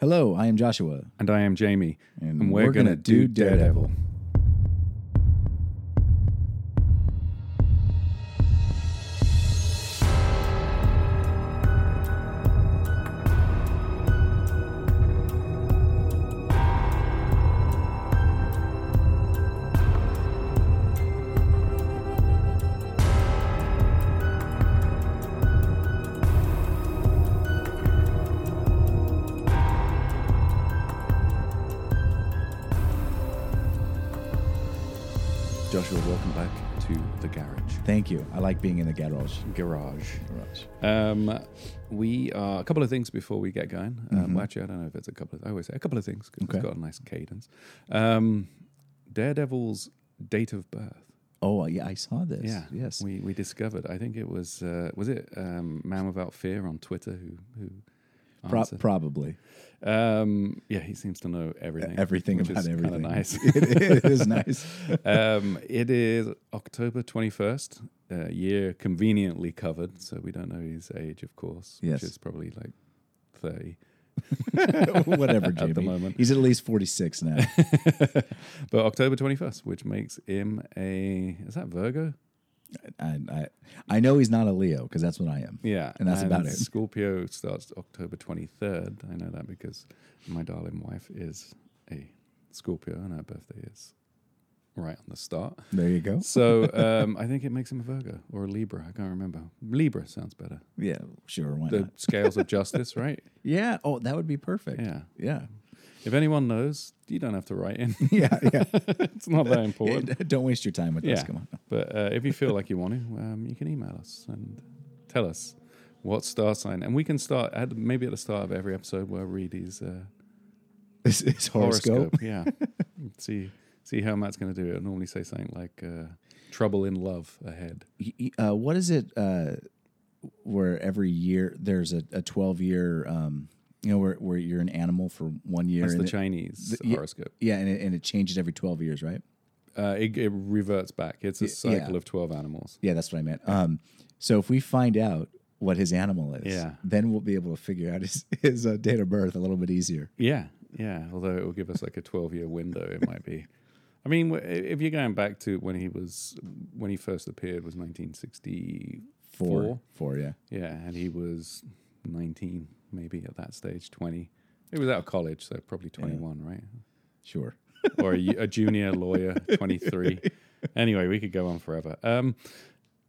Hello, I am Joshua. And I am Jamie. And we're gonna do Daredevil. Joshua, like being in the garage. Garage. Garage. Um, we are a couple of things before we get going. Um, Mhm. well, actually, I don't know if it's a couple of. I always say a couple of things 'cause Okay. it's got a nice cadence. Um, Daredevil's date of birth. Oh, yeah, I saw this. Yeah. Yes. We we discovered. I think it was uh, was it um, Man Without Fear on Twitter who who. Pro- probably um, yeah, he seems to know everything. everything about is everything. nice. it, it is nice. um, it is October 21st, uh, year conveniently covered, so we don't know his age, of course, Yes. which is probably like 30 Whatever, Jamie. at the moment. He's at least 46 now. but October 21st, which makes him a, is that Virgo? I, I, I know he's not a Leo because that's what I am. Yeah. And that's about it. Scorpio starts October 23rd. I know that because my darling wife is a Scorpio and her birthday is right on the start. There you go. So um, I think it makes him a Virgo or a Libra. I can't remember. Libra sounds better. Yeah, sure. Why The not? scales of justice, right? Yeah. Oh, that would be perfect. Yeah. Yeah. If anyone knows, you don't have to write in. Yeah. Yeah. it's not that important. Don't waste your time with this. Yeah. Come on. But uh, if you feel like you want to, um, you can email us and tell us what star sign. And we can start at maybe at the start of every episode read his uh, His, his horoscope. horoscope. yeah. see see how Matt's going to do it. I'll normally say something like uh, trouble in love ahead. Uh, what is it? Uh, where every year there's a, a 12 year, um, you know, where, where you're an animal for one year. That's the it- Chinese the- horoscope. yeah, and it, and it changes every 12 years, right? Uh, it, it reverts back. It's a cycle yeah. of 12 animals. Yeah, that's what I meant. Um, so if we find out what his animal is, Yeah. then we'll be able to figure out his, his uh, date of birth a little bit easier. Yeah, yeah. Although it will give us like a twelve-year window, it might be. I mean, if you're going back to when he was when he first appeared was 1964. Four. Four, yeah. Yeah, and he was 19, maybe at that stage, 20. He was out of college, so probably 21, right? Sure. Or a, a junior lawyer, 23. Anyway, we could go on forever. Um,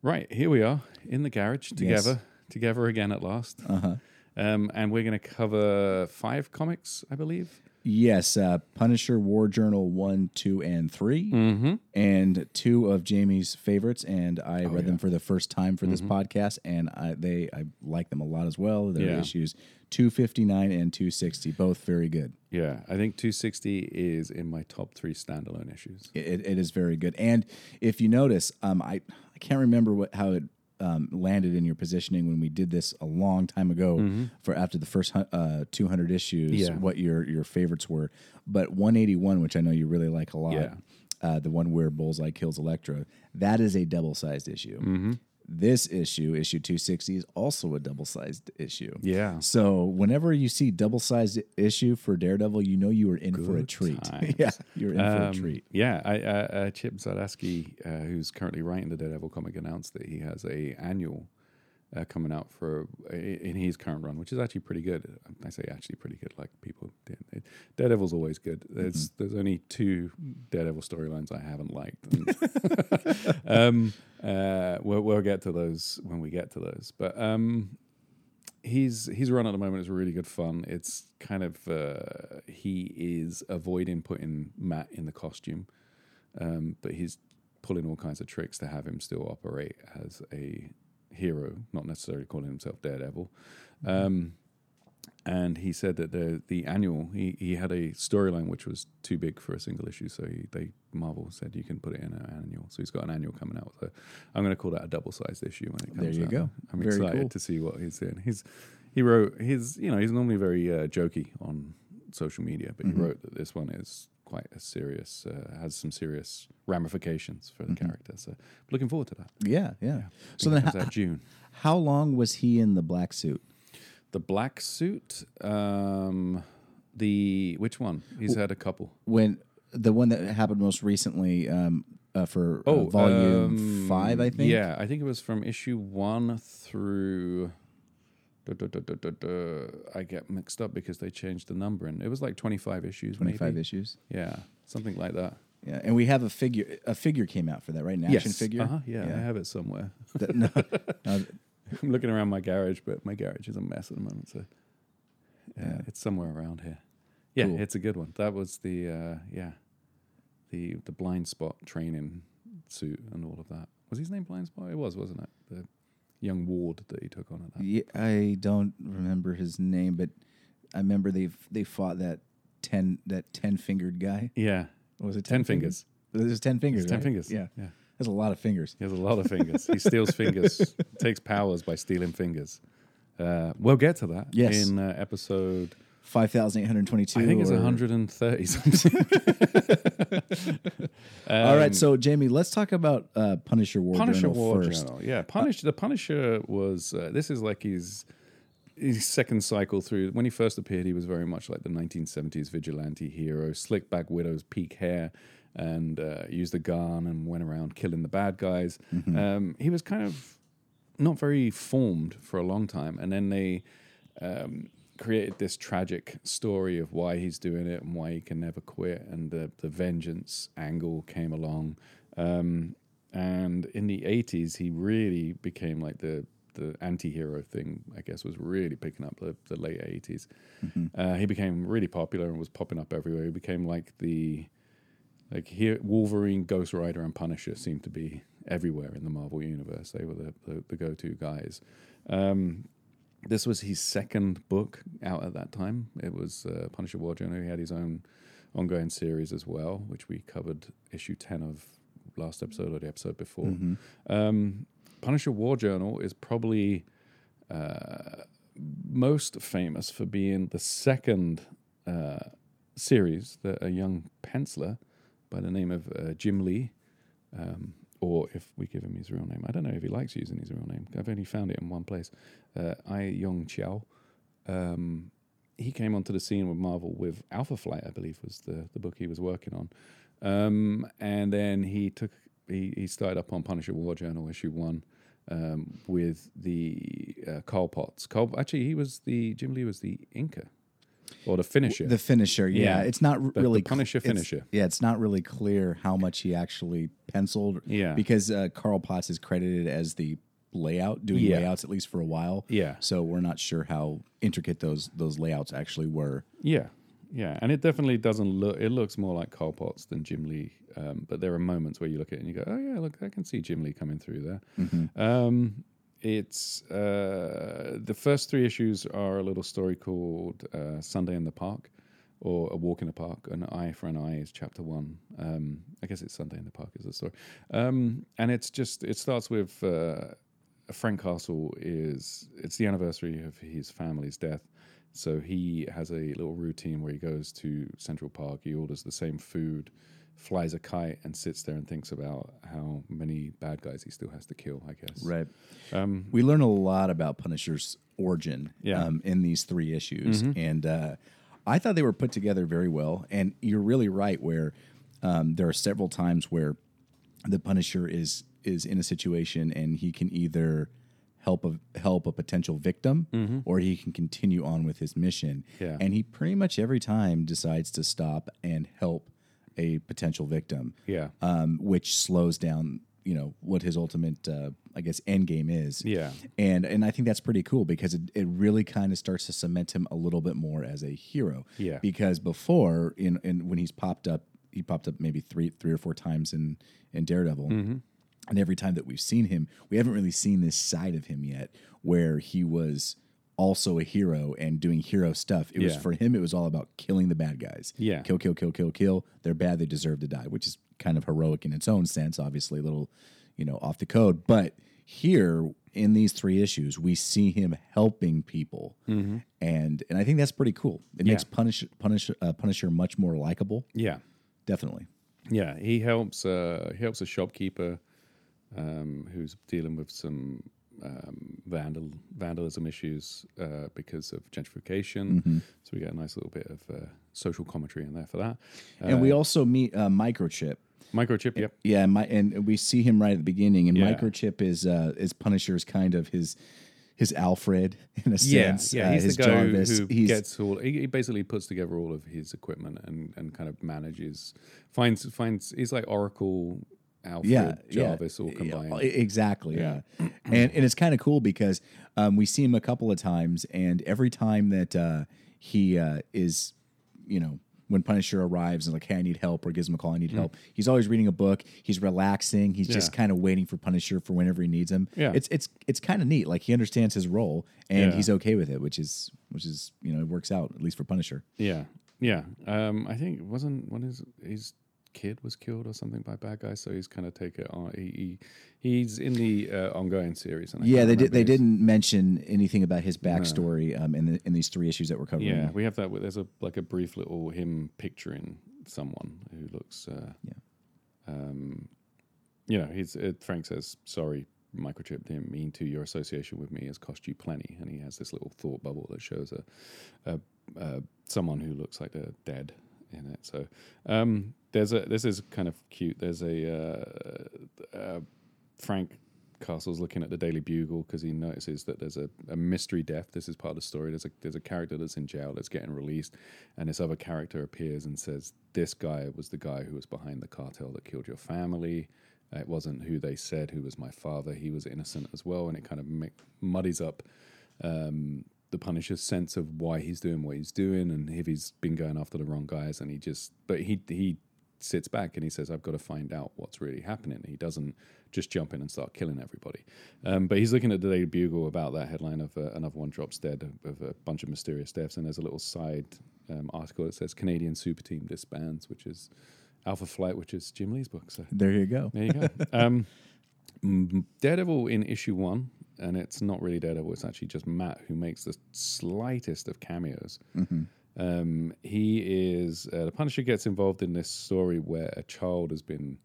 right, here we are in the garage together, together again at last. Uh huh. Um, and we're going to cover five comics, I believe. Yes, uh, Punisher War Journal 1, 2, and 3. Mm-hmm. and two of Jamie's favorites, and I Oh, read them for the first time for this podcast, and I, they I like them a lot as well. They're Yeah. issues two fifty nine and two sixty, both very good. Yeah, I think 260 is in my top three standalone issues. It, it is very good, and if you notice, um, I I can't remember what how it. Um, landed in your positioning when we did this a long time ago for after the first uh, 200 issues Yeah. what your your favorites were but 181 which I know you really like a lot Yeah. uh, the one where Bullseye kills Electro, that is a double sized issue. Mm-hmm. This issue, issue 260, is also a double sized issue. Yeah. So whenever you see double sized issue for Daredevil, you know you are in for a treat. times. yeah, you're in for a Um, treat. Yeah, I, uh, uh, Chip Zdarsky, uh, who's currently writing the Daredevil comic, announced that he has a annual uh, coming out for uh, in his current run, which is actually pretty good. I say actually pretty good. Like people, it, Daredevil's always good. There's Mm-hmm. there's only two Daredevil storylines I haven't liked. Um, uh, we'll, we'll get to those when we get to those, but. Um, He's his run at the moment is really good fun. It's kind of uh, he is avoiding putting Matt in the costume, um, but he's pulling all kinds of tricks to have him still operate as a hero, not necessarily calling himself Daredevil. Um, and he said that the the annual he, he had a storyline which was too big for a single issue, so he, they Marvel said you can put it in an annual. So he's got an annual coming out. So I'm going to call that a double sized issue when it comes. There you out. go. I'm Very excited cool. to see what he's doing. He's he wrote his you know he's normally very uh, jokey on social media, but Mhm. he wrote that this one is quite a serious uh, has some serious ramifications for the Mhm. character. So looking forward to that. Yeah, yeah. I So then, how, June. how long was he in the black suit? The black suit. Um, The which one? He's had a couple. when the one that happened most recently um, uh, for uh, Oh, volume um, five, I think. Yeah, I think it was from issue one through. duh, duh, duh. I get mixed up because they changed the numbering. It was like twenty-five issues. twenty-five issues. Yeah, something like that. Yeah, and we have a figure. A figure came out for that, right? An action figure. Uh-huh, yeah, I have it somewhere. That- no, no, I'm looking around my garage, but my garage is a mess at the moment. So yeah, it's somewhere around here. Yeah, Cool. it's a good one. That was the uh, yeah, the the blind spot training suit and all of that. Was his name Blind Spot? It was, wasn't it? The young ward that he took on at that. yeah, I don't remember his name, but I remember they they fought that ten that ten fingered guy. Yeah, What was it ten fingers. It was ten fingers. Ten right? fingers. Yeah, yeah. That's a lot of fingers. He has a lot of fingers. he steals fingers, takes powers by stealing fingers. Uh, we'll get to that Yes. in uh, episode. Five thousand eight hundred twenty-two. I think it's 130 something. All right, so Jamie, let's talk about uh, Punisher War Punisher Journal War first. Journal. Yeah, Punish the Punisher was uh, this is like his his second cycle through. When he first appeared, he was very much like the 1970s vigilante hero, slick back widow's peak hair, and uh, used a gun and went around killing the bad guys. Um, he was kind of not very formed for a long time, and then they. Um, created this tragic story of why he's doing it and why he can never quit and the, the vengeance angle came along um, and in the 80s he really became like the the anti-hero thing i guess was really picking up the, the late 80s uh, he became really popular and was popping up everywhere he became like the like here wolverine ghost rider and punisher seemed to be everywhere in the marvel universe they were the, the, the go-to guys um, this was his second book out at that time. It was uh, Punisher War Journal. He had his own ongoing series as well, which we covered issue 10 of last episode or the episode before. Um, Punisher War Journal is probably uh, most famous for being the second uh, series that a young penciler by the name of uh, Jim Lee, um, or if we give him his real name, I don't know if he likes using his real name. I've only found it in one place. Uh, I Yong Chiao. Um, he came onto the scene with Marvel with Alpha Flight, I believe, was the, the book he was working on. Um, and then he took he, he started up on Punisher War Journal issue one um, with the uh, Carl Potts. Carl, actually, he was the Jim Lee was the inker or the finisher. The finisher, yeah, Yeah. it's not The- really the Punisher cl- finisher. It's, yeah, it's not really clear how much he actually penciled. Yeah. because uh, Carl Potts is credited as the layout, doing Yeah. layouts at least for a while. Yeah. so we're not sure how intricate those those layouts actually were. Yeah, yeah, and it definitely doesn't look. It looks more like Carl Potts than Jim Lee. Um, but there are moments where you look at it and you go, "Oh yeah, look, I can see Jim Lee coming through there." Um, it's uh, the first three issues are a little story called uh, "Sunday in the Park" or "A Walk in the Park." An Eye for an Eye is chapter one. Um, I guess it's "Sunday in the Park" is the story, um, and it's just it starts with. Uh, Frank Castle is it's the anniversary of his family's death. So he has a little routine where he goes to Central Park, he orders the same food, flies a kite, and sits there and thinks about how many bad guys he still has to kill, I guess. Right. Um, We learn a lot about Punisher's origin Yeah. Mm-hmm. um, in these three issues, and uh, I thought they were put together very well. And you're really right where um, there are several times where the Punisher is is in a situation and he can either help a help a potential victim or he can continue on with his mission. Mm-hmm. Yeah. And he pretty much every time decides to stop and help a potential victim yeah. um, which slows down, you know, what his ultimate, uh, I guess, end game is. Yeah. and and I think that's pretty cool because it, it really kind of starts to cement him a little bit more as a hero. Yeah. because before in, in when he's popped up, he popped up maybe three three or four times in in Daredevil. Mm-hmm. And every time that we've seen him, we haven't really seen this side of him yet, where he was also a hero and doing hero stuff. It was for him. It was all about killing the bad guys. Yeah. kill, kill, kill, kill, kill. They're bad. They deserve to die, which is kind of heroic in its own sense. Obviously, a little, you know, off the code. But here in these three issues, we see him helping people, and and I think that's pretty cool. It makes Punish Punish uh, Punisher much more likable. Yeah. Definitely. Yeah, he helps. Uh, he helps a shopkeeper um, who's dealing with some um, vandal vandalism issues uh, because of gentrification. So we get a nice little bit of uh, social commentary in there for that. and we also meet uh, Microchip. Microchip, yep. Yeah, my, and we see him right at the beginning, and Yeah. Microchip is uh, is Punisher's kind of his his Alfred in a sense. yeah, uh, he's his the guy Jarvis. who he's, gets all. He, he basically puts together all of his equipment and, and kind of manages, finds finds. He's like Oracle, Alfred, yeah, Jarvis yeah, all combined. Yeah, exactly. Yeah, Yeah. and and it's kind of cool because um, we see him a couple of times, and every time that uh, he uh, is, you know. When Punisher arrives and like, hey, I need help, or gives him a call, I need help. He's always reading a book. He's relaxing. He's just Mm. Kind of waiting for Punisher for whenever he needs him. Yeah. it's it's it's kind of neat. Like he understands his role and Yeah. he's okay with it, which is which is you know it works out at least for Punisher. Yeah, yeah. Um, I think it wasn't when his his kid was killed or something by bad guys, so he's kind of take it on. He, he he's in the uh, ongoing series. And Yeah, they did, they his. didn't mention anything about his backstory um, in the, in these three issues that we're covering. Yeah, we have that. There's a like a brief little him picturing someone who looks. Uh, Yeah. Um, you know, he's uh, Frank says sorry. Microchip didn't mean to. Your association with me has cost you plenty, and he has this little thought bubble that shows a, a, a someone who looks like they're dead in it. So um, there's a this is kind of cute. There's a uh, uh, Frank Castle's looking at the Daily Bugle because he notices that there's a, a mystery death. This is part of the story. There's a there's a character that's in jail that's getting released, and this other character appears and says, "This guy was the guy who was behind the cartel that killed your family. It wasn't who they said who was my father. He was innocent as well." And it kind of mi- muddies up um, the Punisher's sense of why he's doing what he's doing, and if he's been going after the wrong guys, and he just but he he sits back and he says, "I've got to find out what's really happening." He doesn't just jump in and start killing everybody. Um, but he's looking at the Daily Bugle about that headline of uh, another one drops dead of, a bunch of mysterious deaths, and there's a little side um, article that says Canadian super team disbands, which is Alpha Flight, which is Jim Lee's book. So There you go. there you go. um, Daredevil in issue one, and it's not really Daredevil; it's actually just Matt who makes the slightest of cameos. Um, he is uh, the Punisher gets involved in this story where a child has been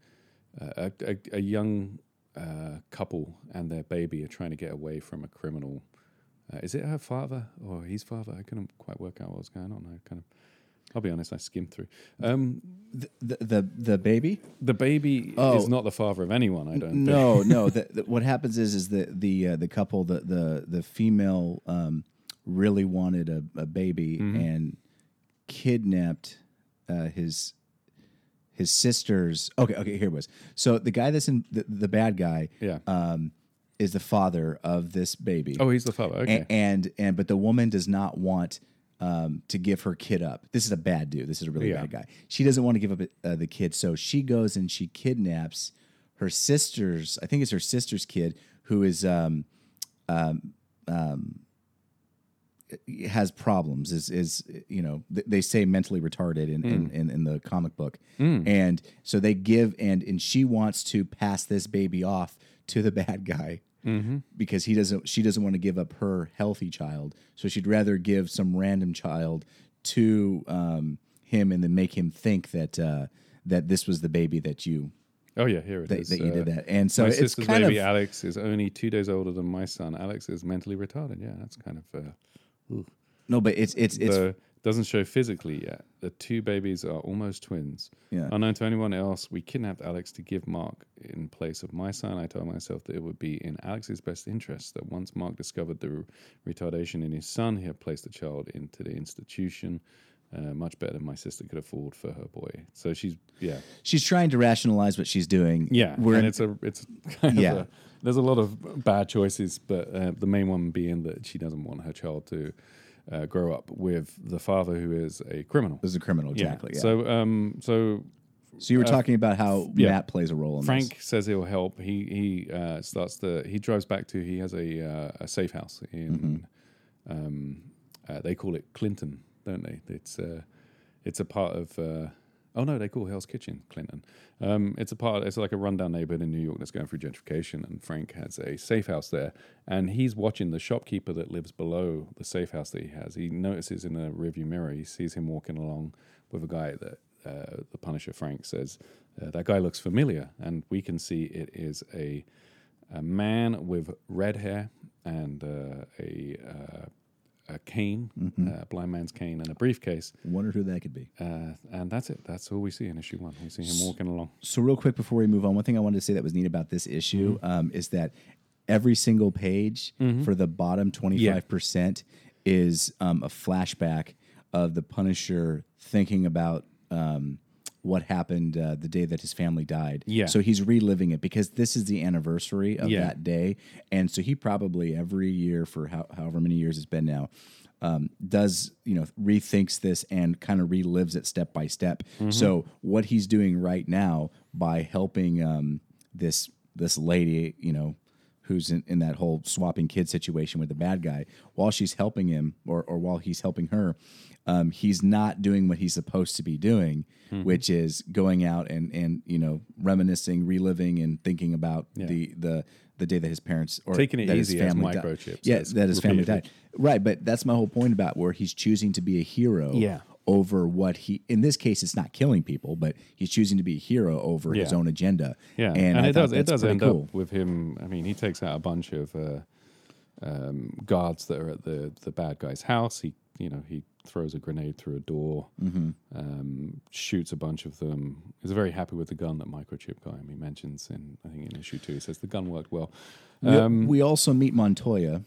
uh, a, a, a young uh, couple and their baby are trying to get away from a criminal. Uh, is it her father or his father? I couldn't quite work out what was going on. I kind of, I'll be honest, I skimmed through. Um, The the the, the baby. the baby Oh. is not the father of anyone. I don't. think. No, no. The, the, what happens is is the the uh, the couple the the the female um, really wanted a, a baby Mm-hmm. and kidnapped uh, his his sisters. Okay, okay. Here it was. So the guy that's in the, the bad guy Yeah. um, is the father of this baby. oh, he's the father. Okay. A- and and but the woman does not want um, to give her kid up. This is a bad dude. This is a really Yeah. bad guy. She doesn't want to give up uh, the kid, so she goes and she kidnaps her sister's. I think it's her sister's kid who is um, um, um, has problems. Is is you know th- they say mentally retarded in, in, in, in the comic book, and so they give and and she wants to pass this baby off to the bad guy because he doesn't she doesn't want to give up her healthy child so she'd rather give some random child to um, him and then make him think that uh, that this was the baby that you oh yeah, here it that, is. that you Uh, did that and so my it's sister's kind baby of Alex is only two days older than my son. Alex is mentally retarded. Yeah, that's kind of uh, no but it's it's it's the, doesn't show physically yet. The two babies are almost twins. Yeah. Unknown to anyone else, we kidnapped Alex to give Mark in place of my son. I told myself that it would be in Alex's best interest that once Mark discovered the re- retardation in his son, he had placed the child into the institution. Uh, much better than my sister could afford for her boy. So she's yeah, she's trying to rationalize what she's doing yeah. we're and in- it's a it's kind Yeah. of a, there's a lot of bad choices, but uh, the main one being that she doesn't want her child to uh, grow up with the father who is a criminal. is a criminal exactly yeah. So um so so you were talking about how yeah. Matt plays a role in Frank this. says he'll help. He he uh, starts the he drives back to he has a uh, a safe house in um uh, they call it Clinton, don't they? It's uh it's a part of uh Oh no, they call Hell's Kitchen Clinton. Um, it's a part. It's like a rundown neighborhood in New York that's going through gentrification, and Frank has a safe house there, and he's watching the shopkeeper that lives below the safe house that he has. He notices in a rearview mirror, he sees him walking along with a guy that uh, the Punisher Frank says uh, that guy looks familiar, and we can see it is a a man with red hair and uh, a uh, a cane, Mm-hmm. a blind man's cane, and a briefcase. Wonder who that could be. Uh, and that's it. That's all we see in issue one. We see him walking along. So, real quick before we move on, one thing I wanted to say that was neat about this issue um, is that every single page for the bottom 25% is um, a flashback of the Punisher thinking about um, what happened uh, the day that his family died. Yeah. So, he's reliving it because this is the anniversary of Yeah. that day. And so, he probably every year for how, however many years it's been now. Um, does you know rethinks this and kind of relives it step by step. So what he's doing right now by helping um, this this lady, you know, who's in, in that whole swapping kid situation with the bad guy, while she's helping him or or while he's helping her, um, he's not doing what he's supposed to be doing, which is going out and and you know reminiscing, reliving, and thinking about the the the day that his parents or Taking it that his easy as family died. microchips, Yeah, that his family died. Right, but that's my whole point about where he's choosing to be a hero Yeah. over what he in this case it's not killing people, but he's choosing to be a hero over his own agenda. Yeah, and, I it does. It does end cool. up with him. I mean, he takes out a bunch of uh, um, guards that are at the the bad guy's house. He, you know, he throws a grenade through a door, Mm-hmm. um, shoots a bunch of them. He's very happy with the gun that Microchip got him. He mentions in I think in issue two, he says the gun worked well. We- Um, we also meet Montoya.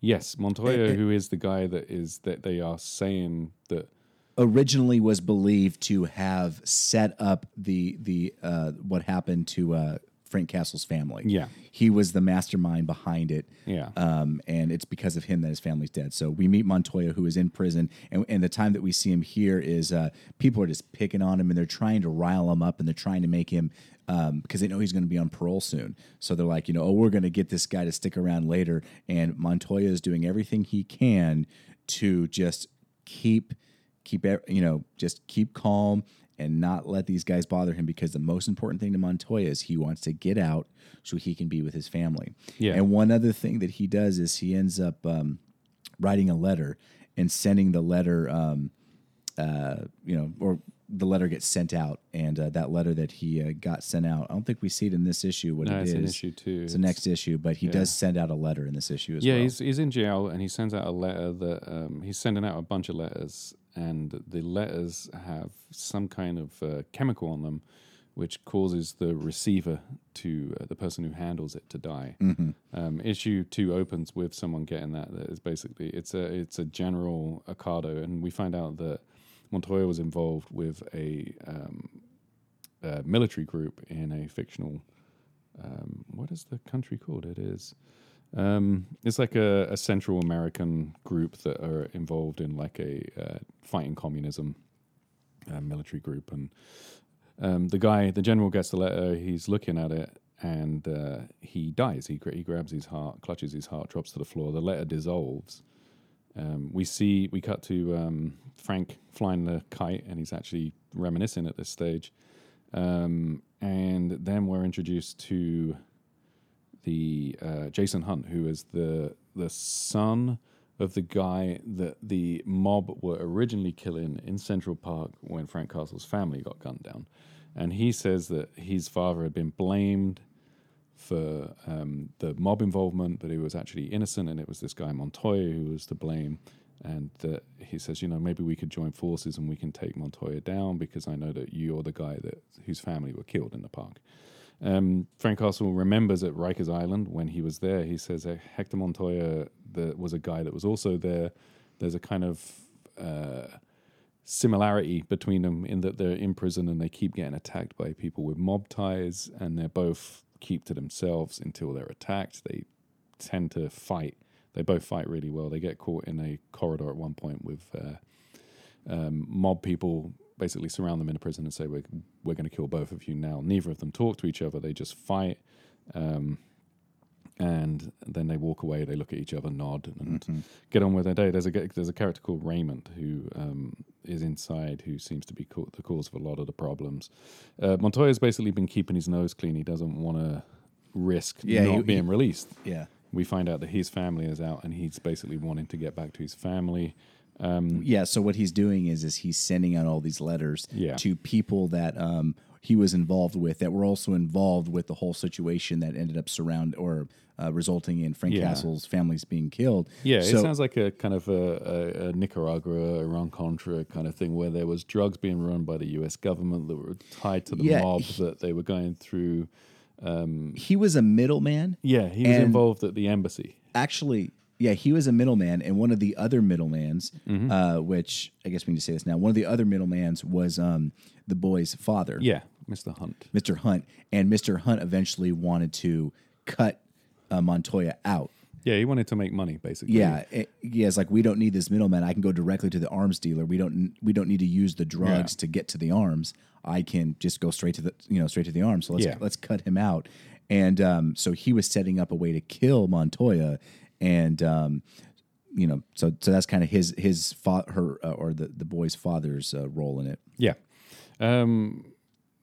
yes, Montoya, who is the guy that is that they are saying that Originally was believed to have set up the the uh, what happened to uh, Frank Castle's family. Yeah. he was the mastermind behind it. Yeah. um, and it's because of him that his family's dead. So we meet Montoya, who is in prison, and, and the time that we see him here is uh, people are just picking on him, and they're trying to rile him up, and they're trying to make him um, because they know he's going to be on parole soon. So they're like, you know, oh, we're going to get this guy to stick around later, and Montoya is doing everything he can to just keep keep you know just keep calm and not let these guys bother him because the most important thing to Montoya is he wants to get out so he can be with his family. Yeah. And one other thing that he does is he ends up um, writing a letter and sending the letter, um, uh, you know, or the letter gets sent out, and uh, that letter that he uh, got sent out. I don't think we see it in this issue. What No, it it's is. in issue two. It's the next issue, but he does send out a letter in this issue as yeah, well. he's he's in jail and he sends out a letter that um, he's sending out a bunch of letters, and the letters have some kind of uh, chemical on them, which causes the receiver to uh, the person who handles it to die. Um, issue two opens with someone getting that. That is basically it's a it's a general Ocado, and we find out that Montoya was involved with a, um, a military group in a fictional. Um, what is the country called? It is. Um, it's like a, a Central American group that are involved in like a uh, fighting communism uh, military group, and um, the guy, the general, gets the letter. He's looking at it, and uh, he dies. He he grabs his heart, clutches his heart, drops to the floor. The letter dissolves. Um, we see we cut to um, Frank flying the kite, and he's actually reminiscing at this stage. Um, and then we're introduced to the uh, Jason Hunt, who is the the son of the guy that the mob were originally killing in Central Park when Frank Castle's family got gunned down, and he says that his father had been blamed for um, the mob involvement, but he was actually innocent, and it was this guy Montoya who was to blame. And that he says, you know, maybe we could join forces and we can take Montoya down because I know that you're the guy that whose family were killed in the park. Um, Frank Castle remembers at Rikers Island when he was there. He says uh, Hector Montoya the, was a guy that was also there. There's a kind of uh, similarity between them in that they're in prison and they keep getting attacked by people with mob ties, and they're both keep to themselves until they're attacked. They tend to fight. They both fight really well. They get caught in a corridor at one point with uh, um, mob people basically surround them in a prison and say, "We're we're going to kill both of you now." Neither of them talk to each other. They just fight, um, and then they walk away. They look at each other, nod, and get on with their day. There's a there's a character called Raymond who um, is inside, who seems to be co- the cause of a lot of the problems. Uh, Montoya's basically been keeping his nose clean. He doesn't want to risk Yeah, not he- being released yeah. we find out that his family is out and he's basically wanting to get back to his family. Yeah, so what he's doing is is he's sending out all these letters Yeah. to people that um, he was involved with that were also involved with the whole situation that ended up surround or uh, resulting in Frank Yeah. Castle's families being killed. Yeah, So- it sounds like a kind of a, a, a Nicaragua, Iran Contra kind of thing, where there was drugs being run by the U.S. government that were tied to the Yeah, mob he- that they were going through. he was a middleman. Yeah, he was involved at the embassy. Actually, yeah, he was a middleman, and one of the other middlemans, Mm-hmm. uh, which I guess we need to say this now, one of the other middlemans was um, the boy's father, Yeah, Mr. Hunt. Mr. Hunt, and Mr. Hunt eventually wanted to cut uh, Montoya out. Yeah, he wanted to make money basically. Yeah, it, yeah, it's like we don't need this middleman. I can go directly to the arms dealer. We don't we don't need to use the drugs Yeah. to get to the arms. I can just go straight to the you know straight to the arms. So let's Yeah. let's cut him out. And um, so he was setting up a way to kill Montoya, and um, you know, so so that's kind of his his fa- her uh, or the the boy's father's uh, role in it. Yeah. Um,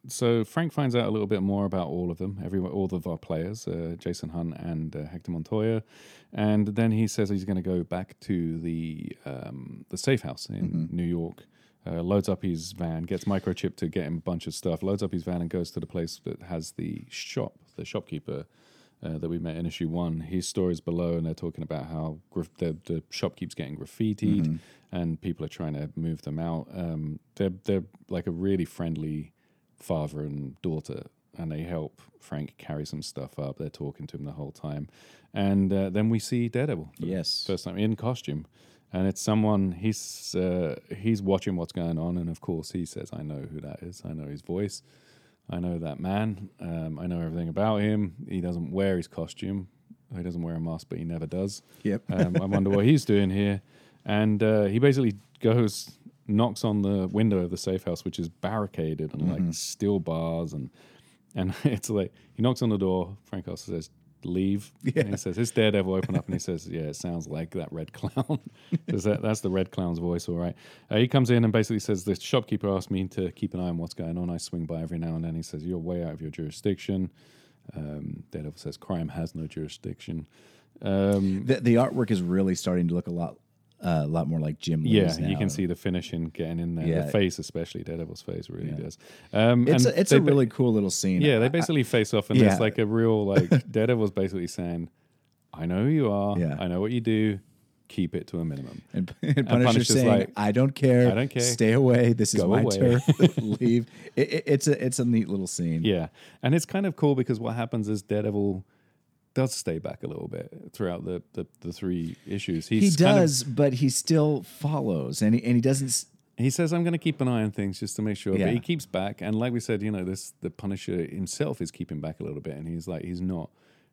so Frank finds out a little bit more about all of them, every all of our players, uh, Jason Hunt and uh, Hector Montoya, and then he says he's going to go back to the um, the safe house in New York. Uh, loads up his van, gets microchip to get him a bunch of stuff. Loads up his van and goes to the place that has the shop, the shopkeeper uh, that we met in issue one. His story's below, and they're talking about how graf- the, the shop keeps getting graffitied, and people are trying to move them out. Um, they're they're like a really friendly father and daughter, and they help Frank carry some stuff up. They're talking to him the whole time, and uh, then we see Daredevil. Yes. first time in costume. And it's someone he's uh, he's watching what's going on, and of course he says, "I know who that is. I know his voice. I know that man. Um, I know everything about him. He doesn't wear his costume. He doesn't wear a mask, but he never does. Yep. Um, I wonder what he's doing here. And uh, he basically goes, knocks on the window of the safe house, which is barricaded and like steel bars, and and it's like he knocks on the door. Frank also says, "Leave." And he says, "It's Daredevil." Open up, and he says, "Yeah, it sounds like that red clown." Says that, that's the red clown's voice, all right. Uh, he comes in and basically says, "The shopkeeper asked me to keep an eye on what's going on. I swing by every now and then." He says, "You're way out of your jurisdiction." Um, Daredevil says, "Crime has no jurisdiction." Um, The, the artwork is really starting to look a lot uh, a lot more like Jim Lee's yeah, now. you can see the finishing getting in there. Yeah. The face, especially Daredevil's face, really does. Um, It's and a, it's a ba- really cool little scene. yeah. I- They I- basically face off, and yeah. there's like a real like Daredevil's basically saying, "I know who you are. Yeah. I know what you do. Keep it to a minimum." And, and Punisher Punisher's saying, like, "I don't care. "I don't care. Stay away. This is my away." turf. Leave." It, it, it's a it's a neat little scene. Yeah, and it's kind of cool because what happens is Daredevil does stay back a little bit throughout the the, the three issues. he He's kind of- does, but he still follows, and he, and he doesn't. He says, "I'm going to keep an eye on things just to make sure." Yeah. But he keeps back, and like we said, you know, this the Punisher himself is keeping back a little bit, and he's like, he's not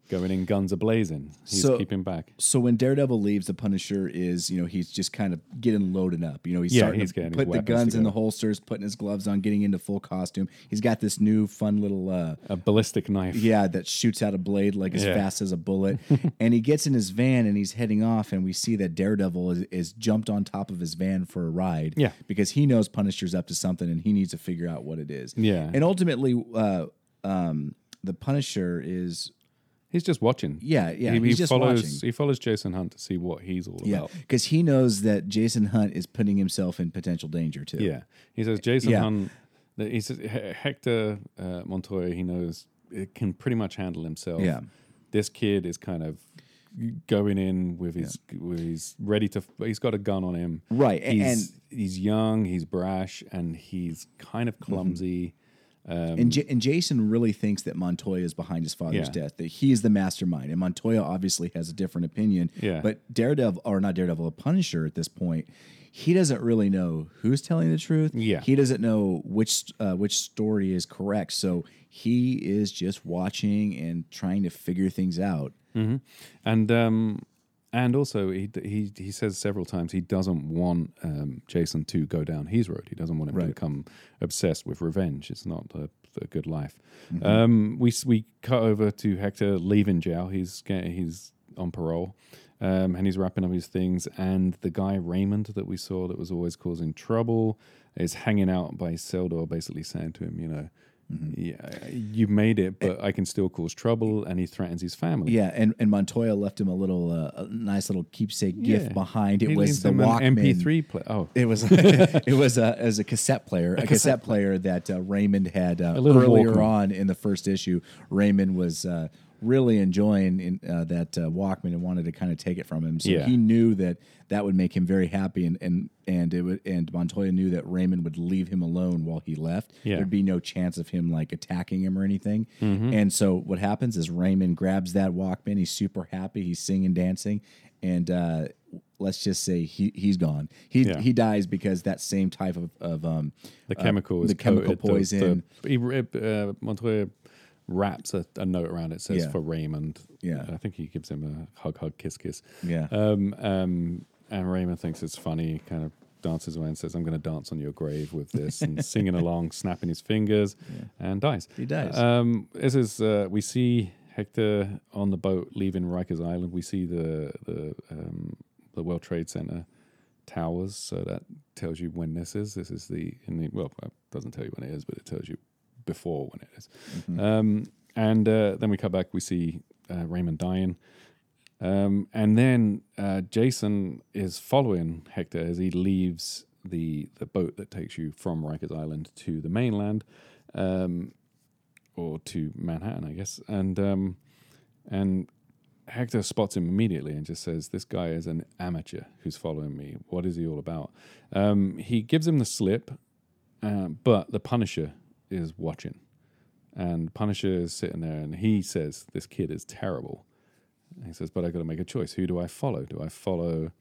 going in guns a blazing. He's So- keeping back. So when Daredevil leaves, the Punisher is you know he's just kind of getting loaded up. You know he's Yeah, starting he's to getting put the guns in the holsters, putting his gloves on, getting into full costume. He's got this new fun little. Uh, A ballistic knife. Yeah, that shoots out a blade like as Yeah. fast as a bullet. and he gets in his van and he's heading off, and we see that Daredevil is, is jumped on top of his van for a ride. Yeah. because he knows Punisher's up to something and he needs to figure out what it is. Yeah. and ultimately, uh, um, the Punisher is He's just watching. yeah, yeah. he, he's he just follows. watching. He follows Jason Hunt to see what he's all Yeah, about. because he knows that Jason Hunt is putting himself in potential danger too. Yeah, he says Jason Yeah. Hunt. He says Hector uh, Montoya. He knows it can pretty much handle himself. Yeah. this kid is kind of going in with his with his ready to. He's got a gun on him. Right, He's he's young. He's brash, and he's kind Mm-hmm. of clumsy. Um, And, J- and Jason really thinks that Montoya is behind his father's Yeah. death, that he is the mastermind. And Montoya obviously has a different opinion. Yeah. But Daredevil, or not Daredevil, a Punisher at this point, he doesn't really know who's telling the truth. Yeah. He doesn't know which uh, which story is correct. So he is just watching and trying to figure things out. and um, and also he he he says several times he doesn't want um, Jason to go down his road. He doesn't want him to become obsessed with revenge. It's not a, the good life. Mm-hmm. Um, we we cut over to Hector leaving jail. He's he's on parole. Um, and he's wrapping up his things, and the guy Raymond that we saw that was always causing trouble is hanging out by his cell door, basically saying to him, you know, yeah, you made it, but I can still cause trouble, and he threatens his family. Yeah, and, and Montoya left him a little uh, a nice little keepsake gift Yeah. behind. It He was leaves the an Walkman. MP3 player. Oh, It was it was a, as a cassette player, a, cassette, player that uh, Raymond had uh, A little earlier Walkman. on in the first issue. Raymond was uh, really enjoying in, uh, that uh, Walkman and wanted to kind of take it from him. So Yeah. he knew that that would make him very happy, and and and it would, and Montoya knew that Raymond would leave him alone while he left. Yeah. There'd be no chance of him like attacking him or anything. Mm-hmm. And so what happens is Raymond grabs that Walkman. He's super happy. He's singing, dancing, and uh, let's just say he he's gone. He Yeah. he dies because that same type of of um the uh, chemical is the chemical coated, the- poison. The, he, uh, Montoya wraps a, a note around it says Yeah. for Raymond. Yeah. I think he gives him a hug, hug, kiss, kiss. Yeah. Um, um, and Raymond thinks it's funny, kind of dances away and says, "I'm going to dance on your grave with this," and singing along, snapping his fingers, and dies. He dies. Um, this is uh, we see Hector on the boat leaving Rikers Island. We see the the um, the World Trade Center towers, so that tells you when this is. This is the in the well, it doesn't tell you when it is, but it tells you before when it is. Um, and uh, then we cut back. We see uh, Raymond dying. Um, and then uh, Jason is following Hector as he leaves the the boat that takes you from Rikers Island to the mainland, um, or to Manhattan, I guess. And um, and Hector spots him immediately and just says, "This guy is an amateur who's following me. What is he all about?" Um, he gives him the slip, uh, but the Punisher is watching, and Punisher is sitting there, and he says, "This kid is terrible." And he says, "But I got to make a choice. Who do I follow? Do I follow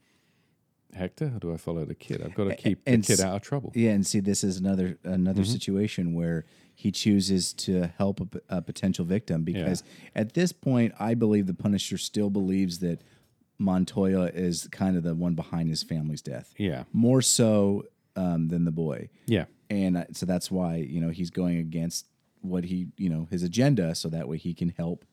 Hector or do I follow the kid? I've got to keep the and kid out of trouble." Yeah, and see, this is another another Mm-hmm. situation where he chooses to help a, p- a potential victim because at this point, I believe the Punisher still believes that Montoya is kind of the one behind his family's death, Yeah, more so um, than the boy, yeah, and so that's why you know he's going against what he you know his agenda, so that way he can help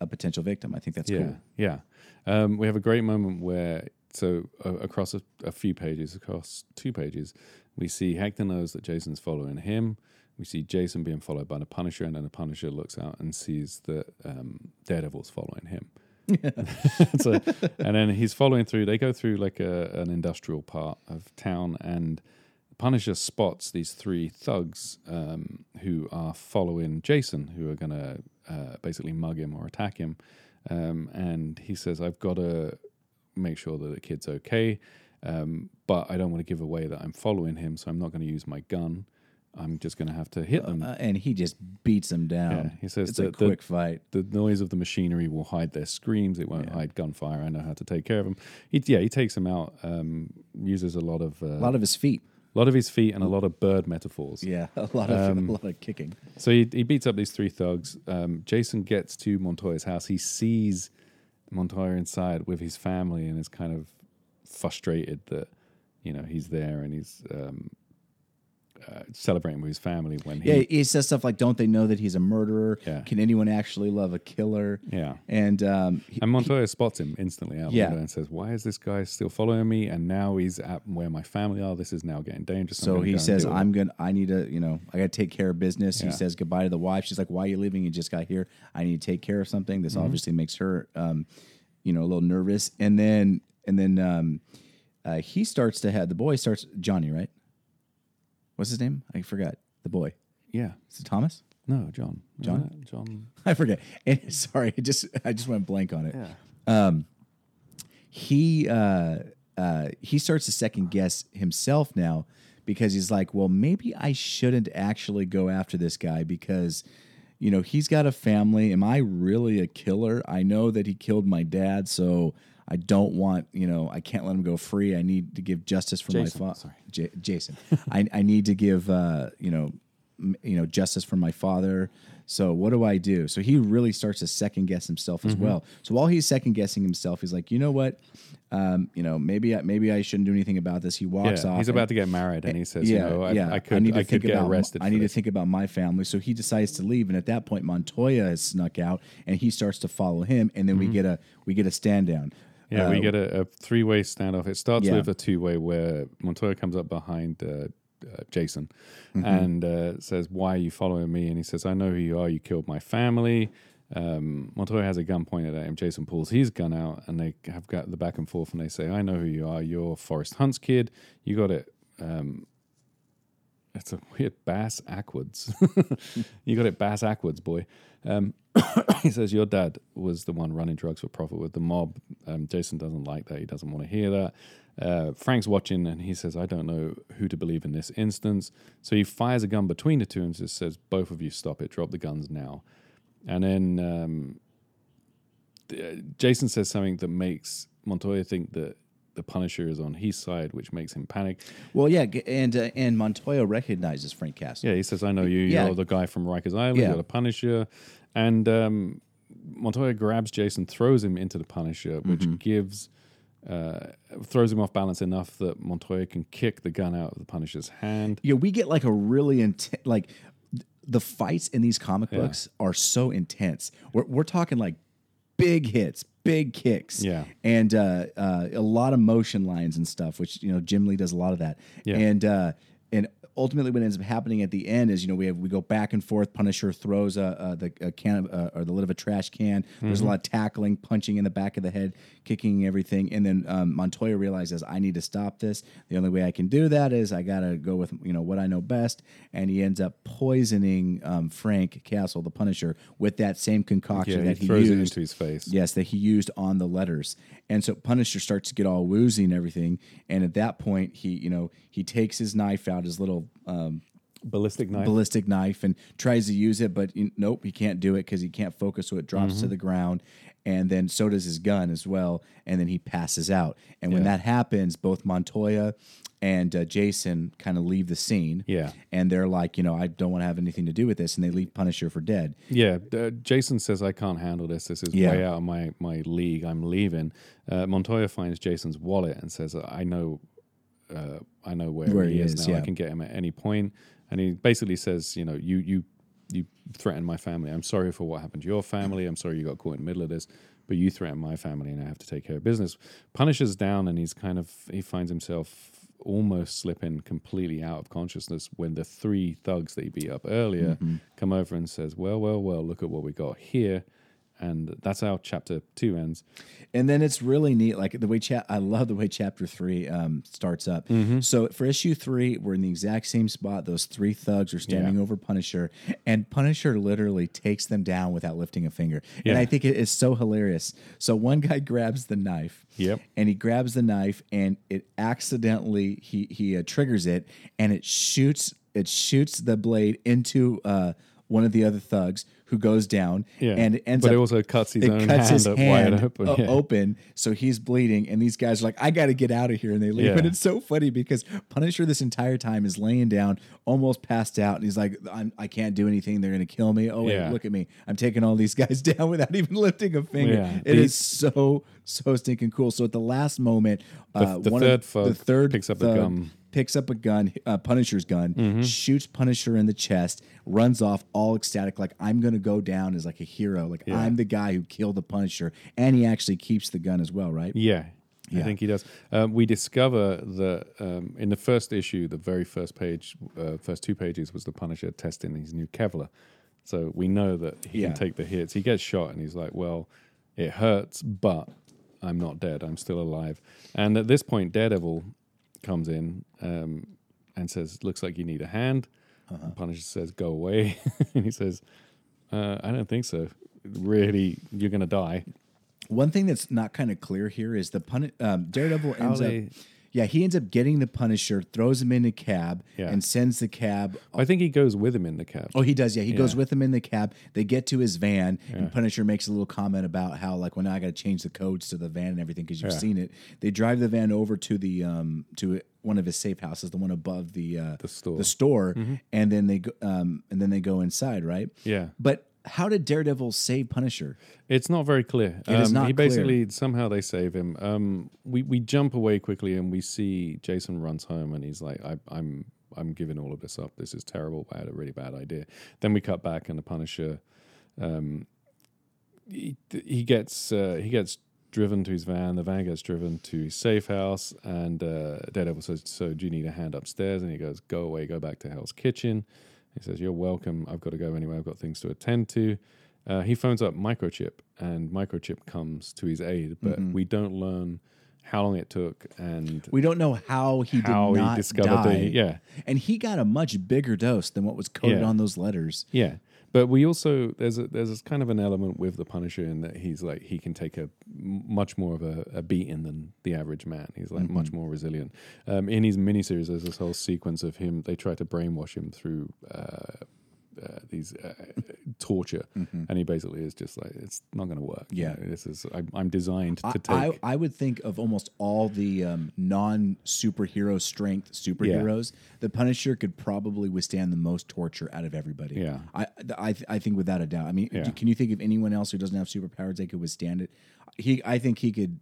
a potential victim. I think that's Mm-hmm. yeah, cool. yeah. Um, we have a great moment where, so uh, across a, a few pages, across two pages, we see Hector knows that Jason's following him. We see Jason being followed by the Punisher, and then the Punisher looks out and sees that um, Daredevil's following him. so, and then he's following through. They go through like a, an industrial part of town, and Punisher spots these three thugs um, who are following Jason, who are going to uh, basically mug him or attack him. Um, and he says, "I've got to make sure that the kid's okay, um, but I don't want to give away that I'm following him, so I'm not going to use my gun. I'm just going to have to hit them." Uh, and he just beats him down. Yeah, he says it's a that the- quick fight. the noise of the machinery will hide their screams. It won't hide gunfire. I know how to take care of them. He, yeah, he takes them out. Um, uses a lot of uh, A lot of his feet. Lot of his feet and a lot of bird metaphors. Yeah, a lot of Um, a lot of kicking. So he, he beats up these three thugs. Um, Jason gets to Montoya's house. He sees Montoya inside with his family and is kind of frustrated that you know he's there and he's um, uh, celebrating with his family when he Yeah, he says stuff like, "Don't they know that he's a murderer? Yeah. Can anyone actually love a killer?" yeah. And um, he- And Montoya spots him instantly out Yeah. and says, "Why is this guy still following me? And now he's at where my family are. This is now getting dangerous." So he says, "I'm gonna. I need to. You know, I got to take care of business." Yeah. He says goodbye to the wife. She's like, "Why are you leaving? You just got here. I need to take care of something." This Mm-hmm. obviously makes her, um, you know, a little nervous. And then, and then um, uh, he starts to have the boy starts Johnny, right? What's his name? I forgot. The boy. Yeah. Is it Thomas? No, John. John? Uh, John. I forget. And, sorry, it just I just went blank on it. Yeah. Um, he uh, uh, he starts to second guess himself now because he's like, well, maybe I shouldn't actually go after this guy because you know he's got a family. Am I really a killer? I know that he killed my dad, so I don't want you know I can't let him go free. I need to give justice for Jason, my father. sorry. J- Jason. I, I need to give uh, you know m- you know justice for my father. So what do I do? So he really starts to second guess himself as well. So while he's second guessing himself, he's like, you know what, um, you know maybe I, maybe I shouldn't do anything about this. He walks Yeah, off. he's and- about to get married, and he says, yeah, "You know, I, yeah. I could, need to I, think about, arrested. I need to think about my family. So he decides to leave, and at that point, Montoya has snuck out, and he starts to follow him, and then we get a we get a stand down. Mm-hmm. Yeah, Uh, we get a, a three-way standoff. It starts Yeah. with a two-way where Montoya comes up behind uh, uh, Jason, and uh, says, "Why are you following me?" And he says, "I know who you are. You killed my family." Um, Montoya has a gun pointed at him. Jason pulls his gun out, and they have got the back and forth. And they say, "I know who you are. You're Forrest Hunt's kid. You got it." Um, it's a weird bass Ackwards. you got it bass Ackwards, boy. Um, he says your dad was the one running drugs for profit with the mob. Um, Jason doesn't like that. He doesn't want to hear that. Uh, Frank's watching and he says, I don't know who to believe in this instance. So he fires a gun between the two and just says, Both of you stop it, drop the guns now. And then um, uh, Jason says something that makes Montoya think that the Punisher is on his side, which makes him panic. Well, yeah, and uh, and Montoya recognizes Frank Castle. Yeah, he says, "I know you. Yeah. You're the guy from Rikers Island. Yeah. You're the Punisher." And um, Montoya grabs Jason, throws him into the Punisher, which Mm-hmm. gives uh, throws him off balance enough that Montoya can kick the gun out of the Punisher's hand. Yeah, we get like a really intense, like the fights in these comic books are so intense. We're, we're talking like big hits, big kicks, Yeah. and uh, uh, a lot of motion lines and stuff. Which you know Jim Lee does a lot of that, Yeah. and uh, ultimately what ends up happening at the end is you know we have we go back and forth. Punisher throws a, a the a can of, uh, or the lid of a trash can. There's Mm-hmm. a lot of tackling, punching in the back of the head, kicking everything, and then um, Montoya realizes I need to stop this. The only way I can do that is I gotta go with you know what I know best, and he ends up poisoning um, Frank Castle, the Punisher, with that same concoction Yeah, that he throws it used. into his face. Yes, that he used on the letters. And so Punisher starts to get all woozy and everything. And at that point, he, you know, he takes his knife out, his little um, Ballistic knife. ballistic knife, and tries to use it, but you- nope, he can't do it because he can't focus, so it drops Mm-hmm. to the ground. And then so does his gun as well. And then he passes out. And when Yeah. that happens, both Montoya and uh, Jason kind of leave the scene. Yeah. And they're like, you know, I don't want to have anything to do with this. And they leave Punisher for dead. Yeah, uh, Jason says I can't handle this. This is Yeah. way out of my my league. I'm leaving. Uh, Montoya finds Jason's wallet and says, "I know, uh, I know where, Where he, he is, is, now. I can get him at any point." And he basically says, "You know, you you you threatened my family. I'm sorry for what happened to your family. I'm sorry you got caught in the middle of this." But you threatened my family, and I have to take care of business. Punisher's down, and he's kind of he finds himself almost slipping completely out of consciousness when the three thugs that he beat up earlier mm-hmm. come over and says, "Well, well, well, look at what we got here." And that's how chapter two ends. And then it's really neat, like the way chat. I love the way chapter three um, starts up. Mm-hmm. So for issue three, we're in the exact same spot. Those three thugs are standing Yeah. over Punisher, and Punisher literally takes them down without lifting a finger. And I think it is so hilarious. So one guy grabs the knife. Yep. And he grabs the knife, and it accidentally he he uh, triggers it, and it shoots it shoots the blade into uh, one of the other thugs who goes down. Yeah. And it ends But up it also cuts his it own cuts hand his up hand wide open, o- yeah. open, so he's bleeding, and these guys are like, "I got to get out of here," and they leave. Yeah. But it's so funny because Punisher this entire time is laying down, almost passed out, and he's like, I'm, "I can't do anything. They're going to kill me." Oh wait, Yeah. look at me! I'm taking all these guys down without even lifting a finger. It The- is so so stinking cool. So at the last moment, uh, the one third of, the third picks up the thug gun. Mm-hmm. Picks up a gun, uh, Punisher's gun, shoots Punisher in the chest, runs off all ecstatic, like I'm gonna go down as like a hero, like Yeah. I'm the guy who killed the Punisher, and he actually keeps the gun as well, right? Yeah, I think he does. Um, we discover that um, in the first issue, the very first page, uh, first two pages, was the Punisher testing his new Kevlar. So we know that he Yeah. can take the hits. He gets shot, and he's like, "Well, it hurts, but I'm not dead. I'm still alive." And at this point, Daredevil comes in um, and says, "Looks like you need a hand." Uh-huh. Punisher says, "Go away," and he says, uh, "I don't think so. Really, you're gonna die." One thing that's not kind of clear here is the pun- um, Daredevil ends they- up, yeah, he ends up getting the Punisher, throws him in a cab, Yeah. and sends the cab. I think he goes with him in the cab. Oh, he does. Yeah, he goes with him in the cab. They get to his van, and Punisher makes a little comment about how, like, well, now I got to change the codes to the van and everything because you've Yeah. seen it. They drive the van over to the um to one of his safe houses, the one above the uh, The store. Mm-hmm. and then they go um and then they go inside, right? Yeah. But how did Daredevil save Punisher? It's not very clear. It is Um, not he clear. basically somehow they save him. Um, we we jump away quickly and we see Jason runs home and he's like, I, "I'm I'm giving all of this up. This is terrible. I had a really bad idea." Then we cut back and the Punisher, um, he, he gets uh, he gets driven to his van. The van gets driven to his safe house, and uh, Daredevil says, "So do you need a hand upstairs?" And he goes, "Go away, go back to Hell's Kitchen." He says, "You're welcome. I've got to go anyway. I've got things to attend to." Uh, he phones up Microchip, and Microchip comes to his aid, but Mm-hmm. we don't learn how long it took and We don't know how he how did not he discovered die. that. He, yeah, And he got a much bigger dose than what was coded Yeah. on those letters. Yeah, but we also there's a there's this kind of an element with the Punisher in that he's like he can take a much more of a, a beating than the average man. He's like much more resilient. Um, in his miniseries, there's this whole sequence of him. They try to brainwash him through. Uh, uh, these uh, torture, and he basically is just like it's not going to work. You Yeah. know, this is I'm, I'm designed to take. I, I would think of almost all the um, non superhero strength superheroes. The Punisher could probably withstand the most torture out of everybody. Yeah. I, I, I think without a doubt. I mean, Yeah. can you think of anyone else who doesn't have superpowers that could withstand it? He, I think he could.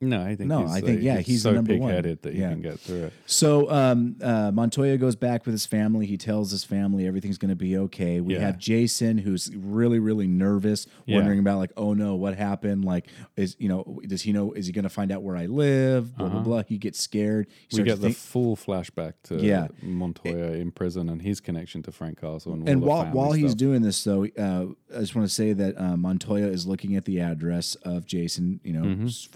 No, I think No, he's, I think, uh, yeah, he's the so number one. that he Yeah. can get through it. So um, uh, Montoya goes back with his family. He tells his family everything's going to be okay. We Yeah. have Jason, who's really, really nervous, Yeah. wondering about like, oh no, what happened? Like, is you know, does he know? Is he going to find out where I live? Blah blah blah. He gets scared. He Uh-huh. We get the think- full flashback to Yeah. Montoya in prison and his connection to Frank Castle and, and the while while he's stuff. doing this, though, uh, I just want to say that uh, Montoya is looking at the address of Jason. You know, Mm-hmm. s-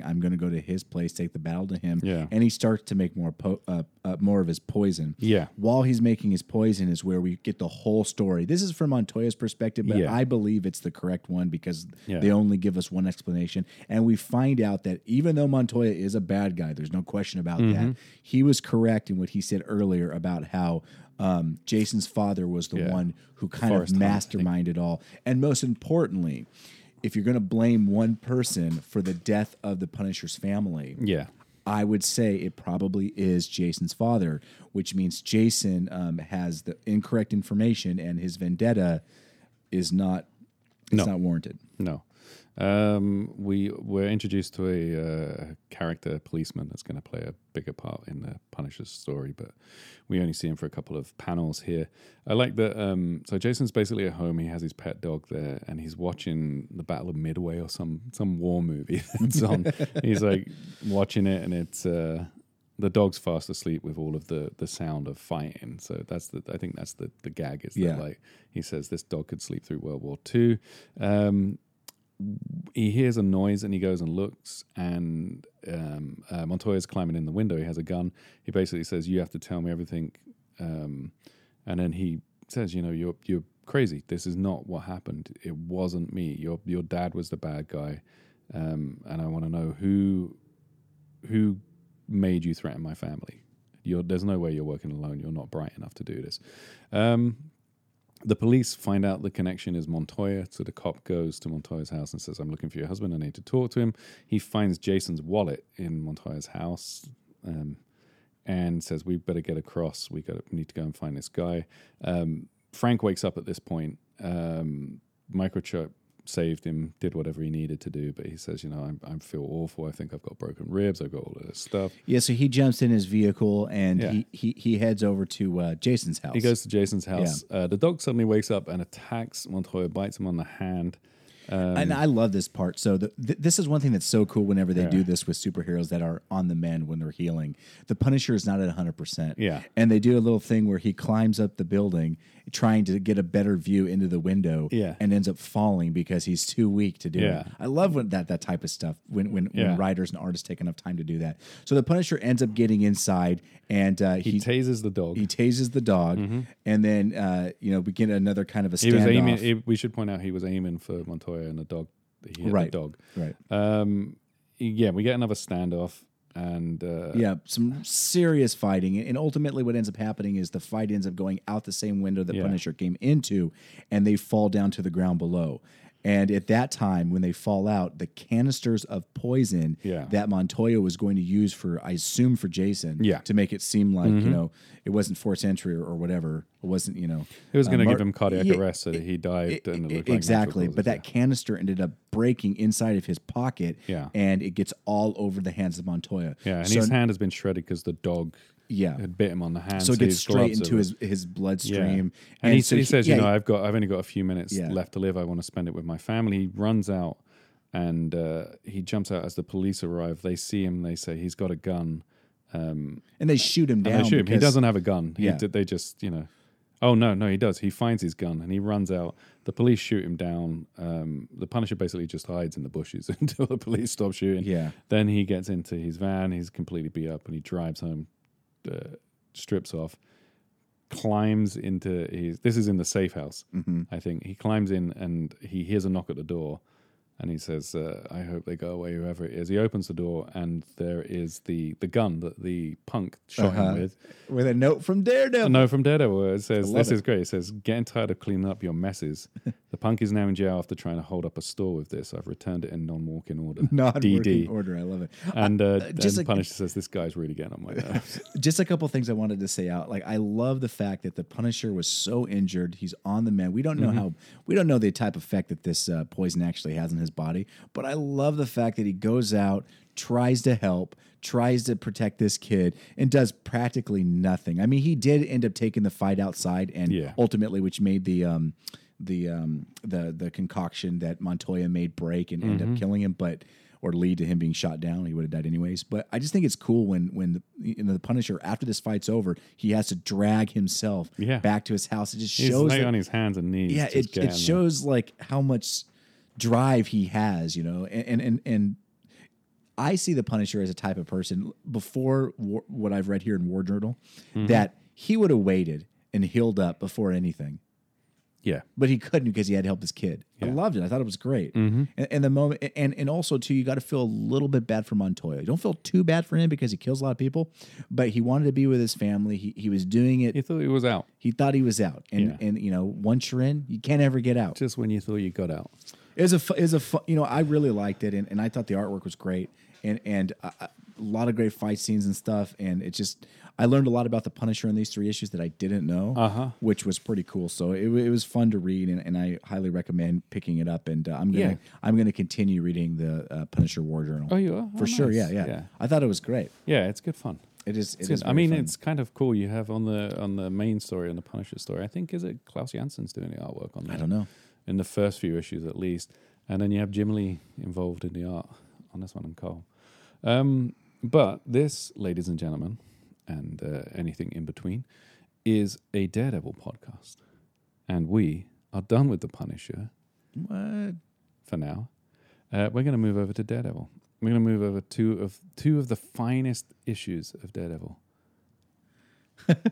foreshadowing, I'm going to go to his place, take the battle to him. Yeah. and he starts to make more po- uh, uh, more of his poison. Yeah. while he's making his poison is where we get the whole story. This is from Montoya's perspective, but Yeah. I believe it's the correct one because Yeah. they only give us one explanation, and we find out that even though Montoya is a bad guy, there's no question about Mm-hmm. that. He was correct in what he said earlier about how. Um, Jason's father was the Yeah. one who kind of masterminded all. And most importantly, if you're going to blame one person for the death of the Punisher's family, Yeah. I would say it probably is Jason's father, which means Jason um, has the incorrect information and his vendetta is not it's No. not warranted. No. Um, we were introduced to a uh, character policeman that's going to play a bigger part in the Punisher's story, but we only see him for a couple of panels here. I like that. Um, so Jason's basically at home. He has his pet dog there, and he's watching the Battle of Midway or some some war movie that's on. he's like watching it, and it's. Uh, the dog's fast asleep with all of the the sound of fighting. So that's the I think that's the the gag is Yeah. that like he says this dog could sleep through World War Two. Um, he hears a noise and he goes and looks and um, uh, Montoya's climbing in the window. He has a gun. He basically says, "You have to tell me everything," um, and then he says, "You know, you're you're crazy. This is not what happened. It wasn't me. Your your dad was the bad guy, um, and I want to know who who made you threaten my family. You're, there's no way you're working alone. You're not bright enough to do this." The police find out the connection is Montoya, so the cop goes to Montoya's house and says, "I'm looking for your husband. I need to talk to him." He finds Jason's wallet in Montoya's house, um, and says, "We better get across. We got we need to go and find this guy." Um, Frank wakes up at this point. Um, Microchip saved him, did whatever he needed to do, but he says, "You know, I'm, I feel awful. I think I've got broken ribs. I've got all of this stuff." Yeah, so he jumps in his vehicle and Yeah. he, he he heads over to uh, Jason's house. He goes to Jason's house. Uh, the dog suddenly wakes up and attacks Montoya, bites him on the hand. Um, and I love this part. So the, th- this is one thing that's so cool whenever they do this with superheroes that are on the mend when they're healing. The Punisher is not at 100%. Yeah. And they do a little thing where he climbs up the building trying to get a better view into the window Yeah. and ends up falling because he's too weak to do Yeah. it. I love when that that type of stuff when when, Yeah. when writers and artists take enough time to do that. So the Punisher ends up getting inside and uh, he he tases the dog. he tases the dog and then uh, you know we get another kind of a Mm-hmm. He was standoff. aiming. we should point out he was aiming for Montoya and the dog. He hit Right. the dog. right. Um, yeah, we get another standoff, and uh, yeah, some serious fighting, and ultimately, what ends up happening is the fight ends up going out the same window that Yeah. Punisher came into, and they fall down to the ground below. And at that time, when they fall out, the canisters of poison Yeah. that Montoya was going to use for, I assume, for Jason, Yeah. Mm-hmm. to make it seem like you know it wasn't forced entry or, or whatever. It wasn't, you know, It was uh, going to Mar- give him cardiac Yeah, arrest so that he and it I- looked like exactly, natural but that causes, canister ended up breaking inside of his pocket, Yeah. and it gets all over the hands of Montoya. yeah, yeah, and So- his hand has been shredded because the dog yeah, had bit him on the hand. so it gets his straight into his his Yeah. bloodstream. And, he, so he says, yeah, you know, I've got, I've only got a few minutes Yeah. left to live. I want to spend it with my family. He runs out and uh, he jumps out as the police arrive. They see him. They say he's got a gun. Um, And they shoot him down. and they shoot him. He doesn't have a gun. He Yeah. they just, you know. Oh no, no, he does. He finds his gun and he runs out. The police shoot him down. Um, the Punisher basically just hides in the bushes until the police stop shooting. Yeah. Then he gets into his van. He's completely beat up and he drives home, uh, strips off, climbs into his. This is in the safe house, Mm-hmm. I think. He climbs in and he hears a knock at the door, and he says, uh, "I hope they go away, whoever it is." He opens the door and there is the the gun that the punk shot Uh-huh. him with. With a note from Daredevil. No, from Daredevil. It says, This it. is great. It says, Getting tired of cleaning up your messes. the punk is now in jail after trying to hold up a store with this. I've returned it in non walking order. DD. order. I love it. And uh, just then a- Punisher says, This guy's really getting on my nerves. just a couple things I wanted to say out. Like I love the fact that the Punisher was so injured. He's on the mend. We don't know Mm-hmm. how we don't know the type of effect that this uh, poison actually has in his body. But I love the fact that he goes out, tries to help, tries to protect this kid, and does practically nothing. I mean, he did end up taking the fight outside, and Yeah. ultimately, which made the um, the um, the the concoction that Montoya made break and end Mm-hmm. up killing him, but or lead to him being shot down. He would have died anyways. But I just think it's cool when when the, you know, the Punisher after this fight's over, he has to drag himself Yeah. back to his house. It just He's shows that- on his hands and knees. yeah, it, it shows like how much drive he has, you know, and and and, I see the Punisher as a type of person before war, what I've read here in War Journal Mm-hmm. that he would have waited and healed up before anything Yeah. but he couldn't because he had to help his kid. I loved it. I thought it was great. Mm-hmm. And, and the moment, and and also too, you got to feel a little bit bad for Montoya. You don't feel too bad for him because he kills a lot of people, but he wanted to be with his family. He he was doing it. He thought he was out. He thought he was out, and Yeah. and you know once you're in, you can't ever get out. Just when you thought you got out. Was a was a you know I really liked it, and, and I thought the artwork was great, and and uh, a lot of great fight scenes and stuff, and it just. I learned a lot about the Punisher in these three issues that I didn't know, Uh-huh. which was pretty cool. So it, it was fun to read, and, and I highly recommend picking it up. And uh, I'm gonna Yeah. I'm gonna continue reading the uh, Punisher War Journal. Oh, you are? for Oh, sure. Yeah, yeah, Yeah. I thought it was great. Yeah, it's good fun. It is. It is. I mean, fun. it's kind of cool. You have on the on the main story, on the Punisher story. I think is it Klaus Janson's doing the artwork on that. I don't know. In the first few issues at least. And then you have Jim Lee involved in the art on this one and Cole. Um, but this, ladies and gentlemen, and uh, anything in between, is a Daredevil podcast. And we are done with the Punisher What? for now. Uh, we're going to move over to Daredevil. We're going to move over two of two of the finest issues of Daredevil.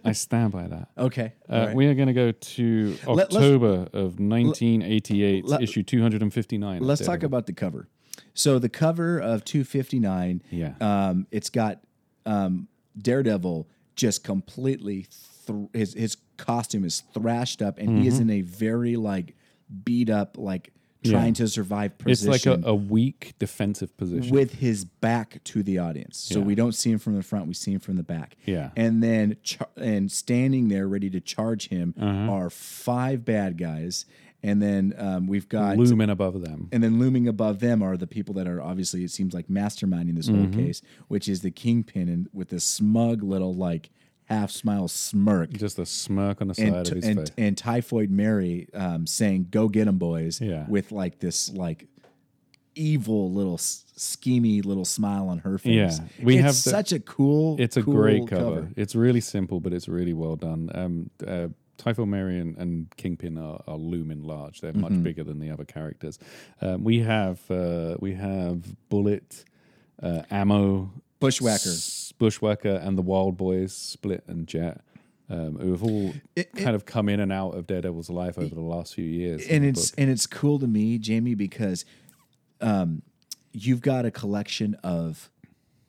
I stand by that. Okay. Uh, right. We are going to go to Let- let's- October of 1988, let- issue 259. Let's talk about the cover. So the cover of 259, Yeah. um, it's got um, Daredevil just completely thr his his costume is thrashed up, and he is in a very like beat up, like Mm-hmm. Trying to survive position. It's like a, a weak defensive position. with his back to the audience. So Yeah. we don't see him from the front, we see him from the back. Yeah. And then char- and standing there ready to charge him Uh-huh. are five bad guys. And then um, we've got looming above them. and then looming above them are the people that are obviously it seems like masterminding this Mm-hmm. whole case, which is the kingpin and with this smug little like half smile smirk. Just a smirk on the And, side of his and, face. and Typhoid Mary um, saying "Go get get 'em, boys!" Yeah. with like this like evil little s- schemy little smile on her face. Yeah. We it's have the- such a cool. It's a cool great cover. It's really simple, but it's really well done. Um, uh, Typhoid Mary and, and Kingpin are, are looming large. They're Mm-hmm. much bigger than the other characters. Um, we have uh, we have Bullet, uh, Ammo, Bushwhacker. S- Bushwhacker, and the Wild Boys, Split and Jet, um, who have all It- kind of come in and out of Daredevil's life over the last few years. and it's book. and it's cool to me, Jamie, because um, you've got a collection of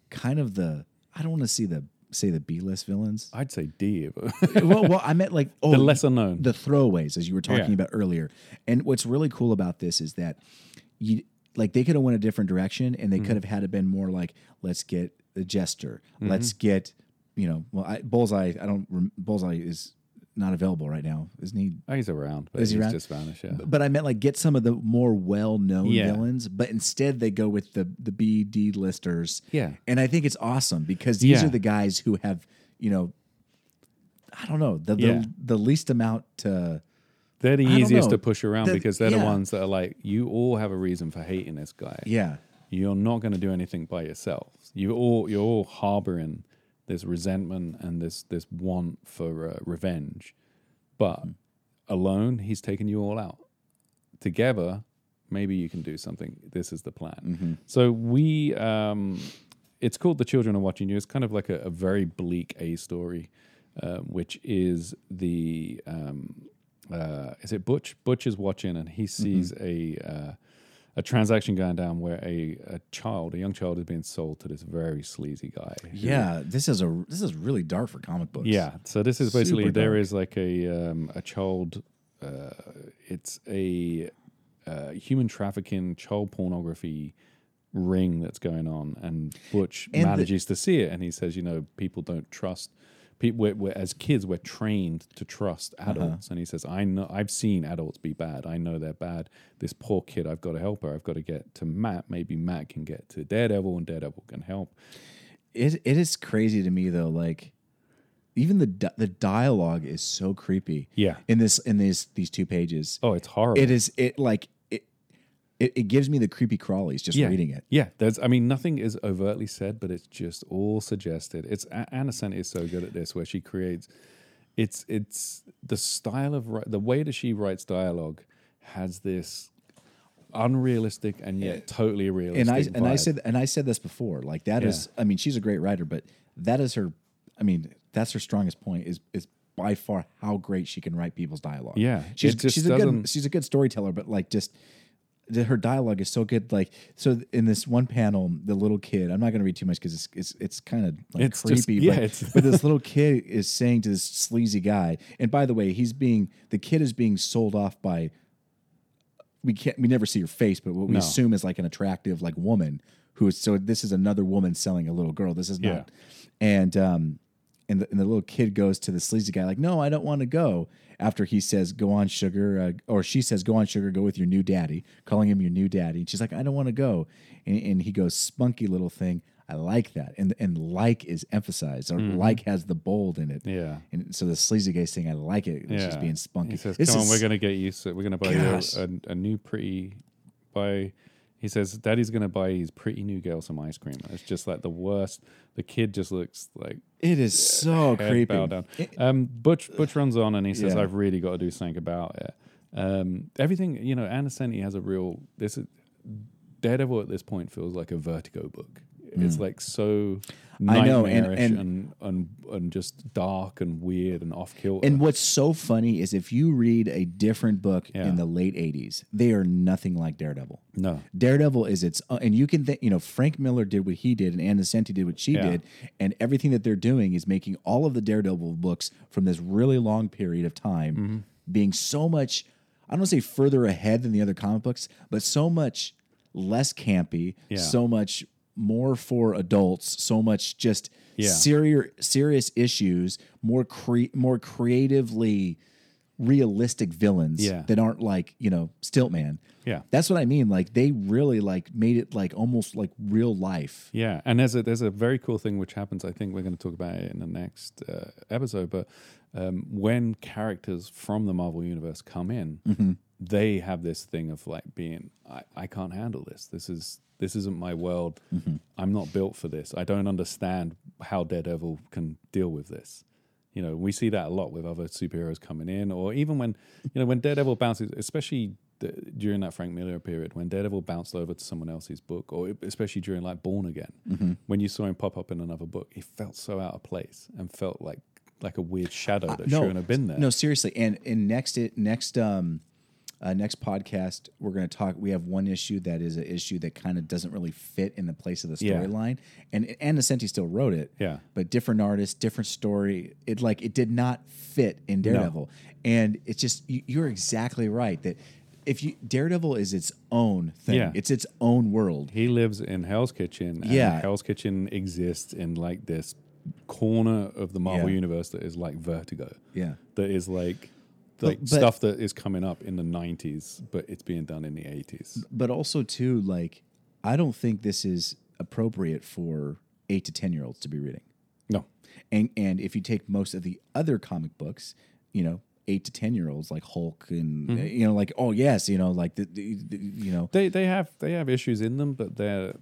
kind of the I don't want to see the say the B list villains. I'd say D, well, well, I meant like oh, the lesser known. the throwaways, as you were talking Yeah. about earlier. And what's really cool about this is that you like they could have went a different direction, and they Mm-hmm. could have had it been more like let's get the jester, mm-hmm. let's get you know, well, I, bullseye. I don't. Bullseye is not available right now, isn't he? Oh, he's around, but Is he he's around? just vanished. Yeah. But I meant like get some of the more well-known Yeah. villains, but instead they go with the the B D listers. Yeah. and I think it's awesome because these Yeah. are the guys who have you know, I don't know the the, Yeah. the least amount to they're the easiest to push around The- because they're the ones that are like, you all have a reason for hating this guy. Yeah. You're not going to do anything by yourselves. You all you're all harboring this resentment and this this want for uh, revenge, but Hmm. alone he's taken you all out. Together, maybe you can do something. This is the plan. Mm-hmm. So we, um, it's called "The Children Are Watching You." It's kind of like a, a very bleak A story, uh, which is the um, uh, is it Butch? Butch is watching and he sees a uh, a transaction going down where a, a child, a young child, is being sold to this very sleazy guy. Yeah. This is a this is really dark for comic books. yeah. So this is basically there is like a um, a child. Uh, it's a uh, human trafficking, child pornography ring that's going on, and Butch And the- manages to see it, and he says, you know, people don't trust. People, we're, we're, as kids, we're trained to trust Uh-huh. adults, and he says, "I know, I've seen adults be bad. I know they're bad. This poor kid, I've got to help her. I've got to get to Matt. Maybe Matt can get to Daredevil, and Daredevil can help." It it is crazy to me though. Like even the di- the dialogue is so creepy. Yeah. In this in these these two pages. Oh, it's horrible. It is it like it it, gives me the creepy crawlies just yeah. reading it. Yeah, there's. I mean, nothing is overtly said, but it's just all suggested. It's Ann Nocenti is so good at this, where she creates. It's it's the style of the way that she writes dialogue has this unrealistic and yet eh, totally realistic. and I and I said and I said this before. Like that is, I mean, she's a great writer, but that is her. I mean, that's her strongest point. Is is by far how great she can write people's dialogue. Yeah, she's she's a good she's a good storyteller, but like just. Her dialogue is so good. Like so, in this one panel, the little kid. I'm not going to read too much because it's it's, it's kind of like It's just- creepy. yeah, but, it's- but this little kid is saying to this sleazy guy. And by the way, he's being the kid is being sold off by we can't we never see her face, but what we No. assume is like an attractive like woman who is so this is another woman selling a little girl. This is Yeah. not and um and the, and the little kid goes to the sleazy guy like, no, I don't want to go. After he says, "Go on, sugar," uh, or she says, "Go on, sugar, go with your new daddy," calling him your new daddy, and she's like, "I don't want to go," and, and he goes, "Spunky little thing." I like that, and and like is emphasized, or like has the bold in it. Yeah. and so the sleazy guy's saying, "I like it." She's being spunky. He says, This "Come on, we're going to get you. So we're going to buy you a, a, a new pretty buy." He says, "Daddy's going to buy his pretty new girl some ice cream." It's just like the worst. The kid just looks like It is so creepy. down. Um, Butch Butch runs on and he says, Yeah. "I've really got to do something about it." Um, everything, you know, Ann Nocenti has a real. This is Daredevil at this point feels like a Vertigo book. It's like so Hmm. I know, and- and- and, and and just dark and weird and off kilter. And what's so funny is if you read a different book Yeah. in the late '80s, they are nothing like Daredevil. no, Daredevil is its, uh, and you can think, you know, Frank Miller did what he did, and Ann Nocenti did what she Yeah. did, and everything that they're doing is making all of the Daredevil books from this really long period of time Mm-hmm. being so much, I don't want to say further ahead than the other comic books, but so much less campy, Yeah. so much more for adults, so much just Yeah. serious serious issues, more cre- more creatively realistic villains Yeah. that aren't like you know Stiltman. Yeah. that's what I mean. Like they really like made it like almost like real life. Yeah, and there's a there's a very cool thing which happens. I think we're going to talk about it in the next uh, episode. But um, when characters from the Marvel universe come in, Mm-hmm. They have this thing of like being, I, I can't handle this. This is this isn't my world. Mm-hmm. I'm not built for this. I don't understand how Daredevil can deal with this. You know, we see that a lot with other superheroes coming in, or even when you know when Daredevil bounces, especially the, during that Frank Miller period, when Daredevil bounced over to someone else's book, or especially during like Born Again, Mm-hmm. when you saw him pop up in another book, he felt so out of place and felt like like a weird shadow that no, shouldn't have been there. No, seriously. And and next it next um uh, next podcast we're going to talk. We have one issue that is an issue that kind of doesn't really fit in the place of the Yeah. storyline, and and Nocenti still wrote it. Yeah. but different artist, different story. It like it did not fit in Daredevil, and it's just you, you're exactly right that. If you Daredevil is its own thing, Yeah. it's its own world. He lives in Hell's Kitchen. And Yeah. Hell's Kitchen exists in like this corner of the Marvel Yeah. universe that is like Vertigo. Yeah. That is like like but- stuff that is coming up in the 90s, but it's being done in the 80s. but also too like i don't think this is appropriate for 8 to 10 year olds to be reading No. and and if you take most of the other comic books you know eight to ten year olds like Hulk and Mm-hmm. you know like oh yes you know like the, the, the you know They they have they have issues in them, but they're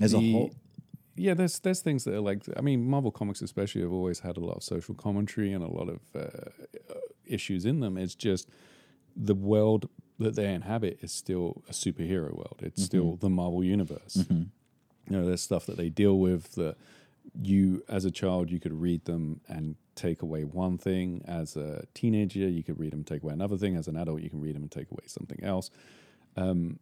as a whole Yeah, there's there's things that are like I mean Marvel comics especially have always had a lot of social commentary and a lot of uh, issues in them. It's just the world that they inhabit is still a superhero world. It's still the Marvel universe. You know, there's stuff that they deal with that you as a child you could read them and take away one thing. As a teenager, you could read them, take away another thing. As an adult, you can read them and take away something else. Um,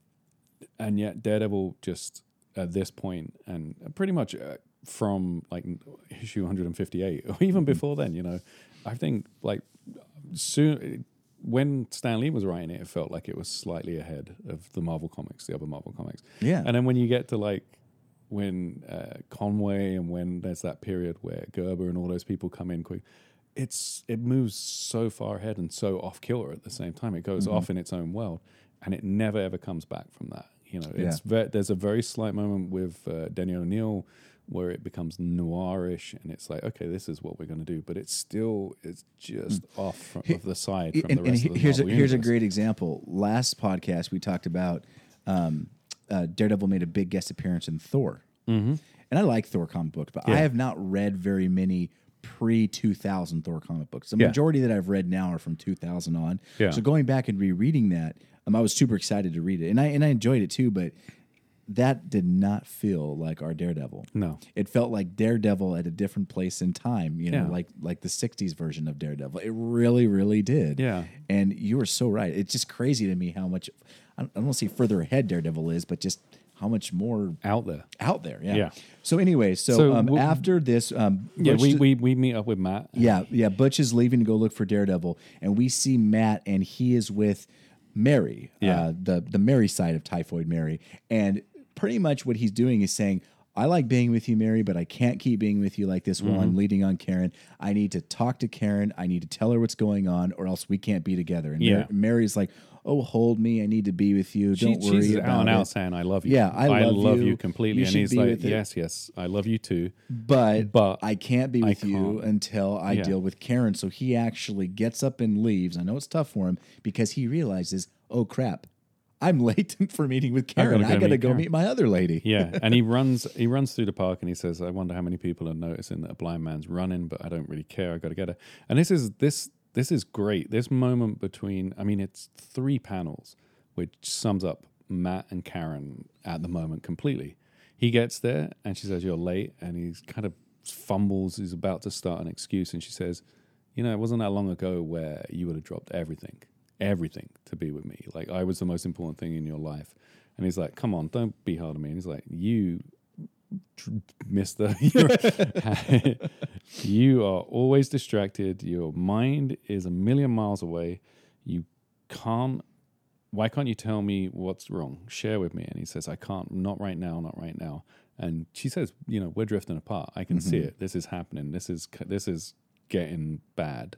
and yet Daredevil just at this point and pretty much uh, from like issue 158 or even before then, you know, I think like soon when Stan Lee was writing it, it felt like it was slightly ahead of the Marvel comics, the other Marvel comics. Yeah. And then when you get to like when uh, Conway and when there's that period where Gerber and all those people come in quick, it's it moves so far ahead and so off kilter at the same time. It goes Mm-hmm. off in its own world, and it never ever comes back from that. You know, it's ve- there's a very slight moment with uh, Denny O'Neil where it becomes noirish, and it's like, okay, this is what we're going to do, but it's still it's just off from, of the side from and, the and of the here's a, here's a great example. Last podcast we talked about um, uh, Daredevil made a big guest appearance in Thor, mm-hmm. and I like Thor comic books, but I have not read very many pre 2000 Thor comic books. The Yeah. majority that I've read now are from 2000 on. Yeah. So going back and rereading that, um, I was super excited to read it, and I and I enjoyed it too, but. That did not feel like our Daredevil. No. It felt like Daredevil at a different place in time, you know, Yeah. like like the '60s version of Daredevil. It really, really did. Yeah. And you were so right. It's just crazy to me how much I don't, I don't want to say further ahead Daredevil is, but just how much more out there. out there. Yeah. Yeah. So anyway, so, So um, w- after this, um, Yeah, we, we we meet up with Matt. yeah, yeah. Butch is leaving to go look for Daredevil, and we see Matt, and he is with Mary, Yeah. uh, the the Mary side of Typhoid Mary, and pretty much what he's doing is saying. I like being with you, Mary, but I can't keep being with you like this while Mm-hmm. I'm leading on Karen. I need to talk to Karen. I need to tell her what's going on, or else we can't be together. And Yeah. Mar- Mary's like, "Oh, hold me. I need to be with you. Don't worry she's about out it." out saying, "I love you." Yeah, I love you. completely. You and he's like. "Yes, yes, I love you too." but But I can't be with you can't. until I Yeah. deal with Karen. So he actually gets up and leaves. I know it's tough for him because he realizes, oh crap, I'm late for meeting with Karen. gotta I got to meet go meet my other lady. Yeah, and he runs. He runs through the park, and he says, "I wonder how many people are noticing that a blind man's running, but I don't really care. I got to get her." And this is this this is great. This moment between, I mean, it's three panels, which sums up Matt and Karen at the moment completely. He gets there, and she says, "You're late," and he's kind of fumbles. He's about to start an excuse, and she says, "You know, it wasn't that long ago where you would have dropped everything." Everything to be with me. Like, I was the most important thing in your life. And he's like, come on, don't be hard on me. And he's like, you, mister, you are always distracted. Your mind is a million miles away. You can't, why can't you tell me what's wrong? Share with me. And he says, I can't, not right now, not right now. And she says, you know, we're drifting apart. I can see mm-hmm. it. This is happening. This is, this is getting bad.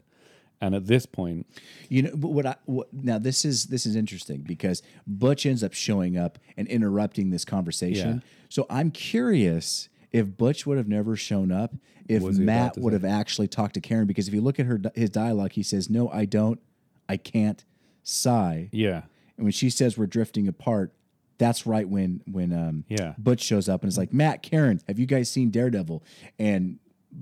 And at this point, You know but what I what, now this is this is interesting because Butch ends up showing up and interrupting this conversation. Yeah. So I'm curious if Butch would have never shown up, if was he about Matt to would say? have actually talked to Karen. Because if you look at her his dialogue, he says, "No, I don't. I can't." Sigh. yeah, And when she says we're drifting apart, that's right when when um Yeah. Butch shows up and is like, Matt, Karen, have you guys seen Daredevil? And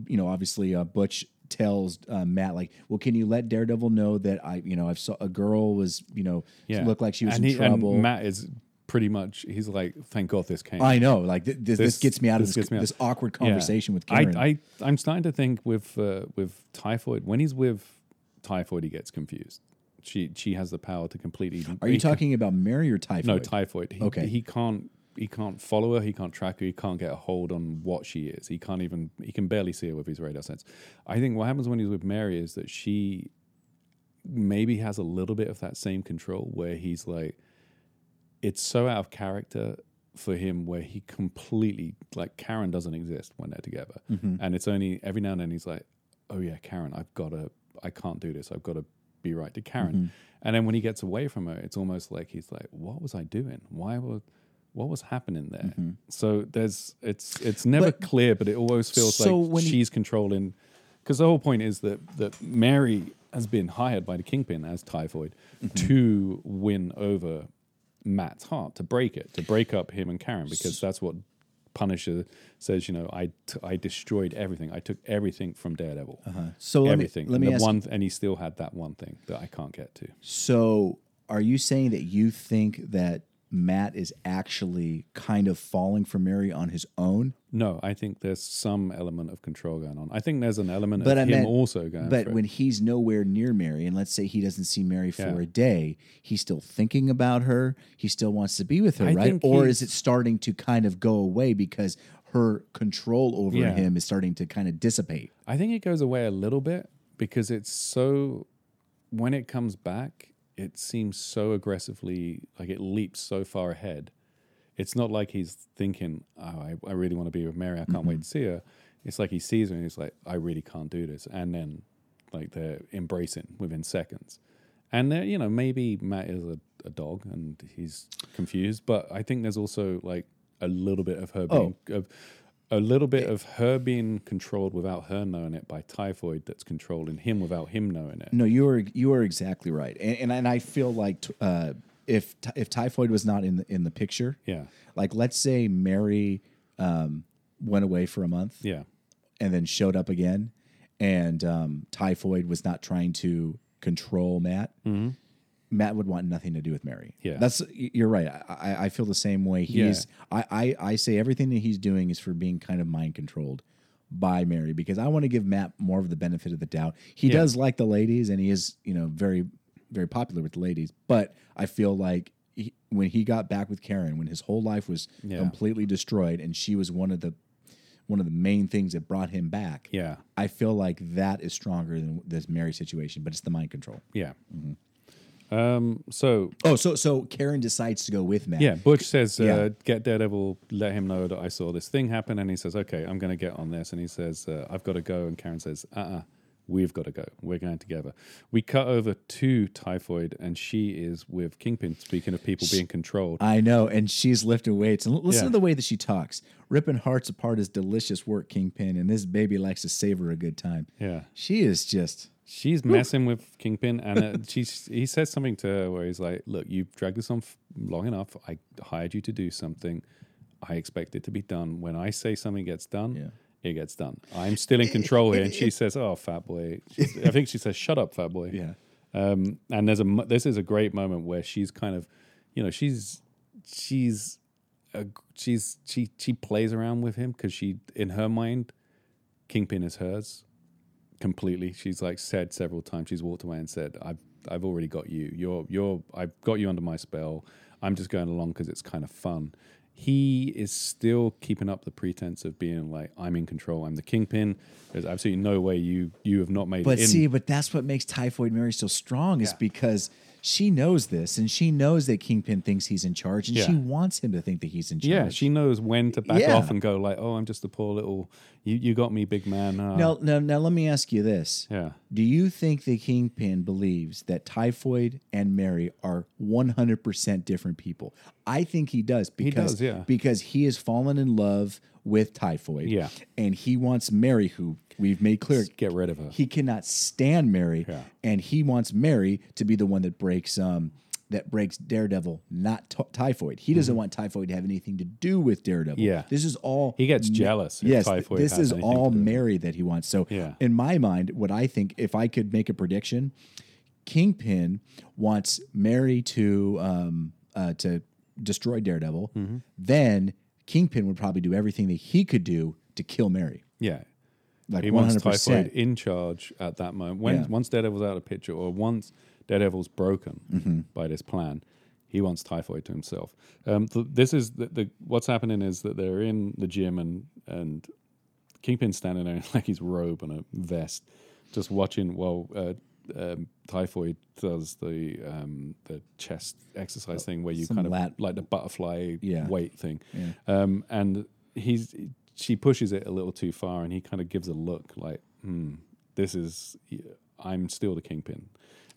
you know, obviously, uh, Butch tells uh, Matt like, well, can you let Daredevil know that I, you know, I've saw a girl was, you know, yeah. looked like she was and in he- trouble. And Matt is pretty much, he's like, thank God this came. I know, like th- this, this, This- gets me out of this this, gets out. this awkward Yeah. conversation with Karen. I, I, I'm starting to think with uh, with typhoid when he's with typhoid, he gets confused. She she has the power to completely. Are you can- talking about Mary or Typhoid? no typhoid? He, Okay. he can't he can't follow her. He can't track her. He can't get a hold on what she is. He can't even he can barely see her with his radar sense. I think what happens when he's with Mary is that she maybe has a little bit of that same control where he's like it's so out of character for him where he completely like Karen doesn't exist when they're together. Mm-hmm. And it's only every now and then he's like, Oh yeah, Karen, I've gotta I can't do this. I've got to be right to Karen. Mm-hmm. And then when he gets away from her, it's almost like he's like, What was I doing? Why was what was happening there? So there's it's it's never But- clear, but it always feels So like when he- she's controlling because the whole point is that that Mary has been hired by the Kingpin as Typhoid Mm-hmm. to win over Matt's heart, to break it, to break up him and Karen, because that's what Punisher says. You know, I t- I destroyed everything. I took everything from Daredevil, So let me everything. let me ask. one, and he still had that one thing that I can't get to. So are you saying that you think that Matt is actually kind of falling for Mary on his own? No, I think there's some element of control going on. I think there's an element But of I him meant- also going. But for it. when he's nowhere near Mary, and let's say he doesn't see Mary for Yeah. a day, he's still thinking about her. He still wants to be with her, I right? Or is it starting to kind of go away because her control over Yeah. him is starting to kind of dissipate? I think it goes away a little bit because it's so when it comes back, it seems so aggressively like it leaps so far ahead. It's not like he's thinking, "Oh, I, I really want to be with Mary. I can't wait to mm-hmm. see her." It's like he sees her and he's like, "I really can't do this," and then like they're embracing within seconds. And there, you know, maybe Matt is a, a dog and he's confused, but I think there's also like a little bit of her oh. being of a little bit of her being controlled without her knowing it by typhoid that's controlling him without him knowing it. No, you are you are exactly right, and and, and I feel like t- uh, if if typhoid was not in the in the picture, Yeah. like let's say Mary um, went away for a month, Yeah. and then showed up again, and um, typhoid was not trying to control Matt. Matt would want nothing to do with Mary. Mm-hmm. Yeah. that's you're right. I, I, feel the same way. He's I, I I say everything that he's doing is for being kind of mind controlled by Mary because I want to give Matt more of the benefit of the doubt. He Yeah. does like the ladies, and he is you know very very popular with the ladies, but I feel like. He, when he got back with Karen, when his whole life was Yeah. completely destroyed, and she was one of the one of the main things that brought him back. Yeah. I feel like that is stronger than this Mary situation, but it's the mind control. Yeah. Um, so Oh, so so Karen decides to go with Matt. yeah, Butch says, uh, Yeah. "Get Daredevil, let him know that I saw this thing happen." And he says, "Okay, I'm going to get on this." And he says, uh, "I've got to go." And Karen says, "Uh, uh we've got to go. We're going together." We cut over to Typhoid, and she is with Kingpin. Speaking of people being controlled, I know, and she's lifting weights. And l- listen Yeah. to the way that she talks. Ripping hearts apart is delicious work, Kingpin, and this baby likes to savor a good time. yeah, She is just She's messing with Kingpin, and uh, she's he says something to her where he's like, "Look, you've dragged this on f- long enough. I hired you to do something. I expect it to be done. When I say something gets done, Yeah. it gets done. I'm still in control here." And she says, "Oh, fat boy." She's- I think she says, "Shut up, fat boy." yeah. Um, and there's a this is a great moment where she's kind of, you know, she's she's she's she she plays around with him because she in her mind, Kingpin is hers completely. She's like said several times. She's walked away and said, "I've I've already got you. You're you're I've got you under my spell. I'm just going along because it's kind of fun." He is still keeping up the pretense of being like, "I'm in control. I'm the kingpin." There's absolutely no way you you have not made But it in. see, but that's what makes Typhoid Mary so strong is Yeah. because she knows this and she knows that Kingpin thinks he's in charge and Yeah. she wants him to think that he's in charge. Yeah, she knows when to back Yeah. off and go like, "Oh, I'm just a poor little. You you got me, big man." Uh, Now, now, now, let me ask you this. yeah, Do you think the Kingpin believes that Typhoid and Mary are 100% different people? I think he does because he does, yeah. because he has fallen in love with Typhoid. Yeah. And he wants Mary who we've made clear get rid of her. he cannot stand Mary Yeah. and he wants Mary to be the one that breaks um that breaks Daredevil, not t- Typhoid. He doesn't want Typhoid to have anything to do with Daredevil. Mm-hmm. Yeah. This is all He gets jealous if Yes, Typhoid this is all to do with it. Mary that he wants. So Yeah. in my mind, what I think, if I could make a prediction, Kingpin wants Mary to um, uh, to destroy Daredevil. Mm-hmm. Then Kingpin would probably do everything that he could do to kill Mary. yeah, Like he one wants hundred Typhoid percent. in charge at that moment. When Yeah. once Daredevil's out of the picture, or once Daredevil's broken Mm-hmm. by this plan, he wants Typhoid to himself. Um, th- this is the, the what's happening is that they're in the gym and and Kingpin's standing there in like his robe and a vest, just watching while uh, um, Typhoid does the um, the chest exercise thing where you kind of lat- like the butterfly Yeah. weight thing. Yeah. Um, and he's she pushes it a little too far, and he kind of gives a look like, "Hmm, this is I'm still the kingpin."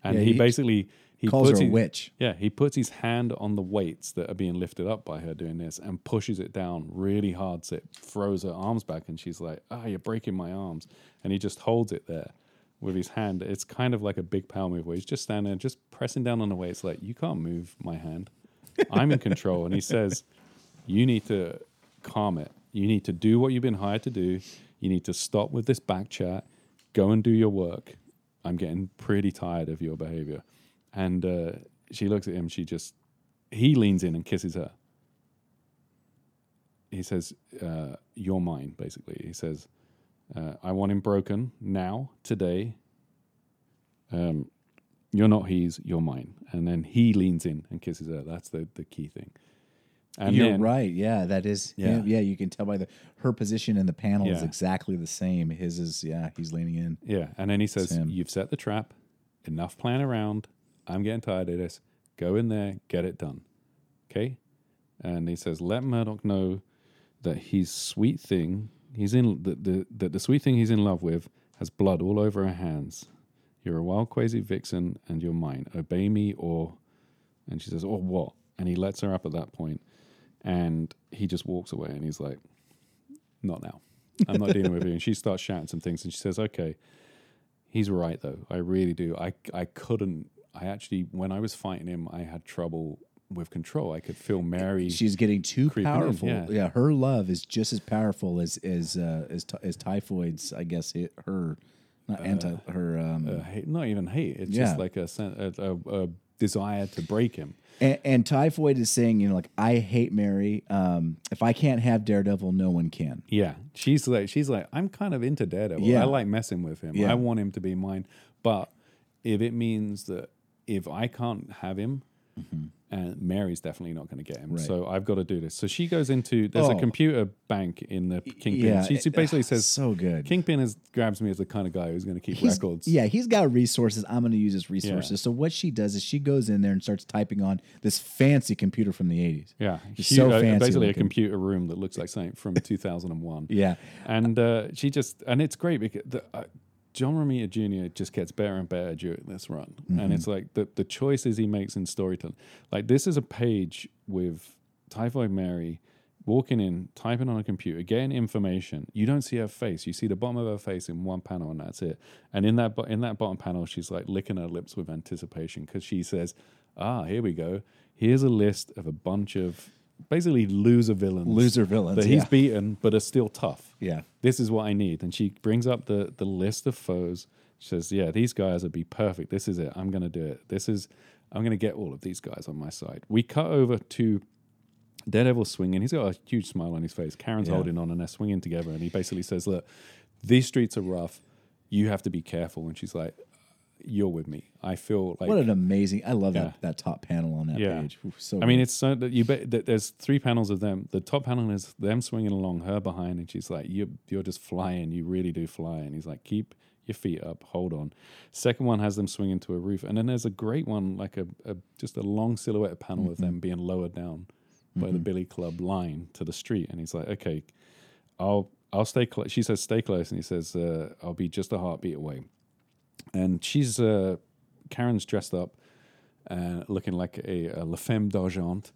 And Yeah, he, he basically he Calls her puts a his- witch. Yeah, he puts his hand on the weights that are being lifted up by her doing this, and pushes it down really hard, so it throws her arms back, and she's like, "Ah, you're breaking my arms," and he just holds it there. with his hand. It's kind of like a big power move where he's just standing there, just pressing down on the weights, like, you can't move my hand. I'm in control. and he says, You need to calm it. You need to do what you've been hired to do. You need to stop with this back chat. Go and do your work. I'm getting pretty tired of your behavior. And uh, she looks at him. She just, he leans in and kisses her. He says, uh, You're mine, basically. He says, uh, I want him broken now, today. Um, you're not his, you're mine. And then he leans in and kisses her. That's the, the key thing. And You're right. Yeah, that is. Yeah. Yeah. yeah, You can tell by the her position in the panel is Yeah. exactly the same. His is yeah. He's leaning in. Yeah, and then he says, him. "You've set the trap. Enough playing around. I'm getting tired of this. Go in there, get it done." Okay, and he says, "Let Murdock know that his sweet thing, he's in that the that the sweet thing he's in love with has blood all over her hands. You're a wild, crazy vixen, and you're mine. Obey me, or." And she says, "Or what?" And he lets her up at that point, and he just walks away, and he's like, "Not now." I'm not dealing with you. And she starts shouting some things, and she says, "Okay, He's right though. I really do. I I couldn't. I actually, when I was fighting him, I had trouble with control. I could feel Mary. She's getting too powerful. yeah. yeah. her love is just as powerful as as uh, as, ty- as typhoid's. I guess it, her not anti her um, uh, hate, not even hate. It's Yeah. just like a, a, a, a desire to break him. and, and typhoid is saying you know like I hate Mary. Um, if I can't have Daredevil, no one can. Yeah, she's like she's like I'm kind of into Daredevil. Yeah. I like messing with him. Yeah. I want him to be mine. But if it means that if I can't have him, and Mary's definitely not going to get him. Right. so I've got to do this. So she goes into there's a Oh. computer bank in the Kingpin. Yeah, she, she it- basically ah, says so good. Kingpin is grabs me as the kind of guy who's going to keep He's- records. Yeah, he's got resources. I'm going to use his resources. So what she does is she goes in there and starts typing on this fancy computer from the 80s. Yeah, It's so uh, fancy basically a computer room that looks like something from 2001. Yeah. and uh, she just and it's great because the, uh, John Romita Jr. just gets better and better during this run, Mm-hmm. and it's like the the choices he makes in storytelling. Like this is a page with Typhoid Mary walking in, typing on a computer, getting information. You don't see her face; you see the bottom of her face in one panel, and that's it. And in that bo- in that bottom panel, she's like licking her lips with anticipation because she says, "Ah, here we go. Here's a list of a bunch of." Basically, loser villains, Loser villains, that he's yeah. beaten, but are still tough Yeah. this is what I need. And she brings up the the list of foes. She says, "Yeah, these guys would be perfect. This is it. I'm going to do it. This is I'm going to get all of these guys on my side." We cut over to Daredevil swinging. He's got a huge smile on his face. Karen's Yeah. holding on, and they're swinging together. And he basically says, "Look, these streets are rough. You have to be careful." And she's like, "You're with me. I feel like What an amazing! I love Yeah. that that top panel on that Yeah. page. So I mean, it's so that you bet that there's three panels of them. The top panel is them swinging along, her behind, and she's like, "You, you're just flying. You really do fly." And he's like, "Keep your feet up. Hold on." Second one has them swinging to a roof, and then there's a great one, like a, a just a long silhouette panel of them being lowered down by the Billy Club line to the street, and he's like, "Okay, I'll I'll stay close." She says, "Stay close," and he says, uh, "I'll be just a heartbeat away." And she's uh, Karen's dressed up uh, looking like a, a La Femme d'Argent,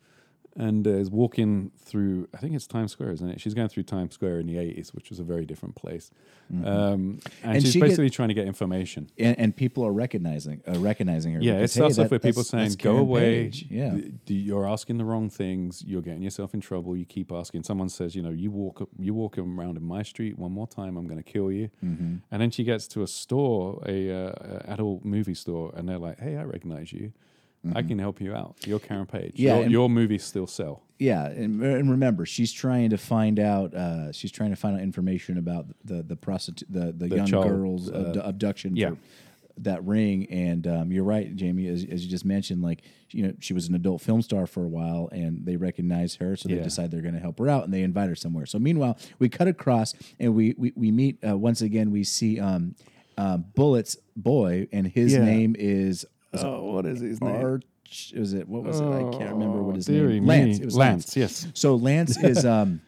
and uh, is walking through. I think it's Times Square, isn't it? She's going through Times Square in the eighties, which was a very different place. Um, and, And she's she get- basically trying to get information. and, and people are recognizing uh, recognizing her. Yeah, it because, starts hey, off with people saying, "Go away." Page. Yeah, you're asking the wrong things. You're getting yourself in trouble. You keep asking. Someone says, "You know, you walk you walk around in my street one more time, I'm going to kill you." Mm-hmm. And then she gets to a store, a uh, a adult movie store, and they're like, "Hey, I recognize you. I can help you out. You're Karen Page. Mm-hmm. Yeah, your, your movies still sell." yeah, and, and remember, she's trying to find out. Uh, she's trying to find out information about the the prostitute, the the, The young child, girl's uh, abdu- abduction. yeah. for that ring. And um, you're right, Jamie, as, as you just mentioned. Like you know, she was an adult film star for a while, and they recognize her, so they Yeah. decide they're going to help her out, and they invite her somewhere. So meanwhile, we cut across, and we we, we meet uh, once again. We see um, uh, Bullet's boy, and his Yeah. name is. Oh, what is his name? Arch, was it what was it? I can't remember what his Oh, name. me. Lance. It was Lance, yes. So Lance is um,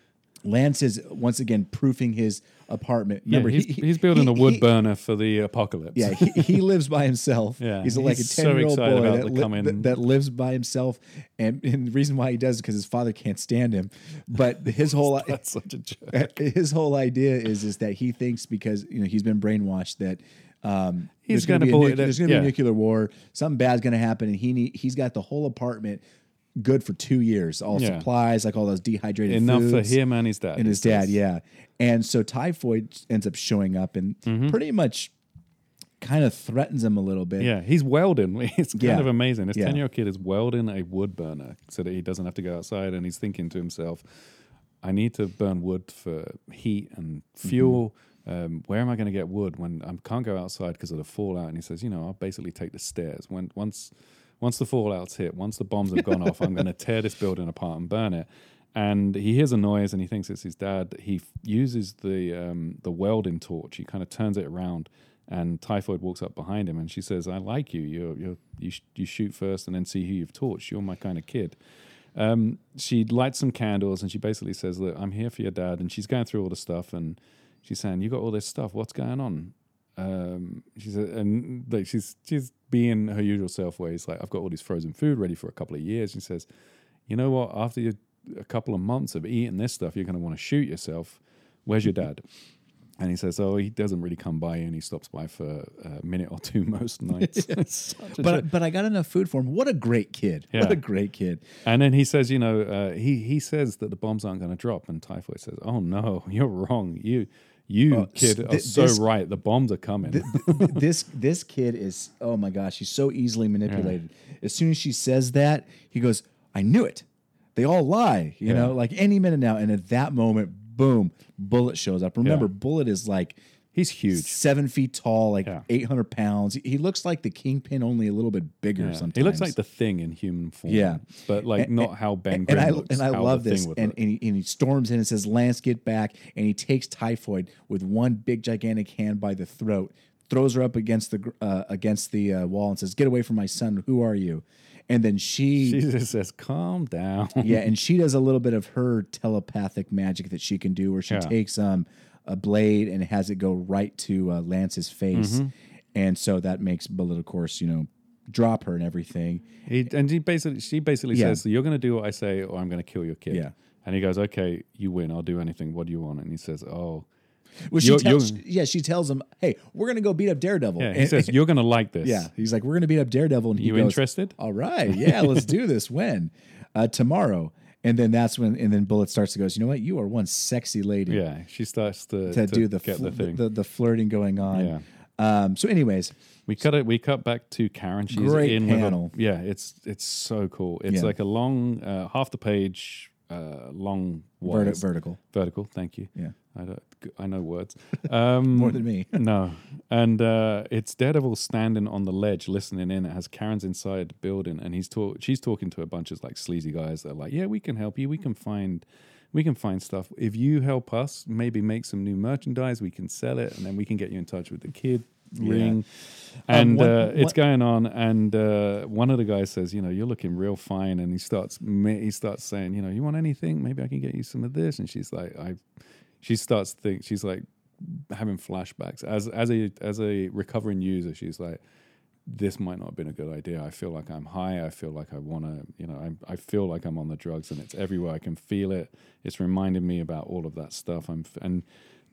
Lance is once again proofing his apartment. Yeah, Remember, he's, he- he's building he- a wood he- burner for the apocalypse. Yeah, he, he lives by himself. Yeah, he's like a he's so ten year old excited boy about that, the li- coming- that, that lives by himself, and, and the reason why he does is because his father can't stand him. But his whole That's such a joke. his whole idea is is that he thinks because you know he's been brainwashed that Um, He's there's gonna gonna be a pull it- there's going to be yeah. a nuclear war. Something bad's going to happen, and he need, he's got the whole apartment good for two years. All Yeah. supplies, like all those dehydrated Enough for foods. him and his dad. and his dad, yeah. And so typhoid ends up showing up and Mm-hmm. pretty much kind of threatens him a little bit. Yeah, he's welding. It's kind Yeah. of amazing. This 10 year old kid is welding a wood burner so that he doesn't have to go outside. And he's thinking to himself, I need to burn wood for heat and fuel. Um, where am I going to get wood when I can't go outside because of the fallout? And he says, you know, I'll basically take the stairs. When once once the fallout's hit, once the bombs have gone off, I'm going to tear this building apart and burn it. And he hears a noise and he thinks it's his dad. He f- uses the um, the welding torch. He kind of turns it around, and Typhoid walks up behind him and she says, "I like you. You're, you're you sh- you shoot first and then see who you've torched. You're my kind of kid." Um, she lights some candles and she basically says, "Look, I'm here for your dad." And she's going through all the stuff and she's saying, "You got all this stuff. What's going on?" Um, she said, and like she's she's being her usual self, where he's like, "I've got all this frozen food ready for a couple of years." She says, "You know what? After you, a couple of months of eating this stuff, you're going to want to shoot yourself. Where's your dad?" And he says, "Oh, he doesn't really come by, and he stops by for a minute or two most nights." It's such a But but I got enough food for him. What a great kid. What a great kid. And then he says, you know, uh, he he says that the bombs aren't going to drop, and Typhoid says, "Oh no, you're wrong. You you Oh, kid s- are so this- right. The bombs are coming." this this kid is oh my gosh, he's so easily manipulated. As soon as she says that, he goes, "I knew it. They all lie." You Yeah. know, like any minute now. And at that moment, boom, Bullet shows up. Remember, Yeah. Bullet is like He's huge. seven feet tall, like Yeah. eight hundred pounds. He, looks like the Kingpin, only a little bit bigger. Yeah. Sometimes He looks like the thing in human form. Yeah. but like And- not how Ben Grimm and I looks. and I how love this. Thing would And, look. and, he, and he storms in and says, "Lance, get back!" And he takes Typhoid with one big gigantic hand by the throat, throws her up against the gr- uh, against the uh, wall, and says, "Get away from my son! Who are you?" And then she, she just says, "Calm down." yeah, and she does a little bit of her telepathic magic that she can do, where she Yeah. takes um a blade and has it go right to uh, Lance's face, Mm-hmm. and so that makes Bullet, of course, you know, drop her and everything. He, and he basically, she basically Yeah. says, "You're going to do what I say, or I'm going to kill your kid." Yeah. And he goes, "Okay, you win. I'll do anything. What do you want?" And he says, "Oh, Well, she You're- tells, yeah, she tells him, "Hey, we're gonna go beat up Daredevil." yeah." He And- says, "You're going to like this." Yeah, he's like, we're gonna beat up Daredevil, and he You goes, interested? All right, yeah, let's do this. When? Uh, tomorrow. And then that's when, and then Bullet starts to go. You know what? You are one sexy lady Yeah. She starts to, to, to do the, get fl- the thing. the, the flirting going on. Yeah. Um. So, anyways, We cut it. We cut back to Karen. She's Great in panel. with a, yeah. It's it's so cool. It's Yeah. like a long, uh, half the page, uh, long verti- vertical. vertical. Thank you. Yeah. I don't. I know words. Um, More than me. no, and uh, it's Daredevil standing on the ledge listening in. It has Karen's inside the building, and he's talk. She's talking to a bunch of like sleazy guys that are like, "Yeah, we can help you. We can find." We can find stuff. If you help us, maybe make some new merchandise, we can sell it, and then we can get you in touch with the kid ring. And one- uh, it's one- going on, and uh, one of the guys says, "You know, you're looking real fine," and he starts he starts saying, "You know, you want anything? Maybe I can get you some of this." And she's like, "I," she starts to think she's like having flashbacks as as a as a recovering user. She's like, "This might not have been a good idea. I feel like I'm high. I feel like I want to, you know, I I feel like I'm on the drugs, and it's everywhere. I can feel it. It's reminding me about all of that stuff. I'm f- and."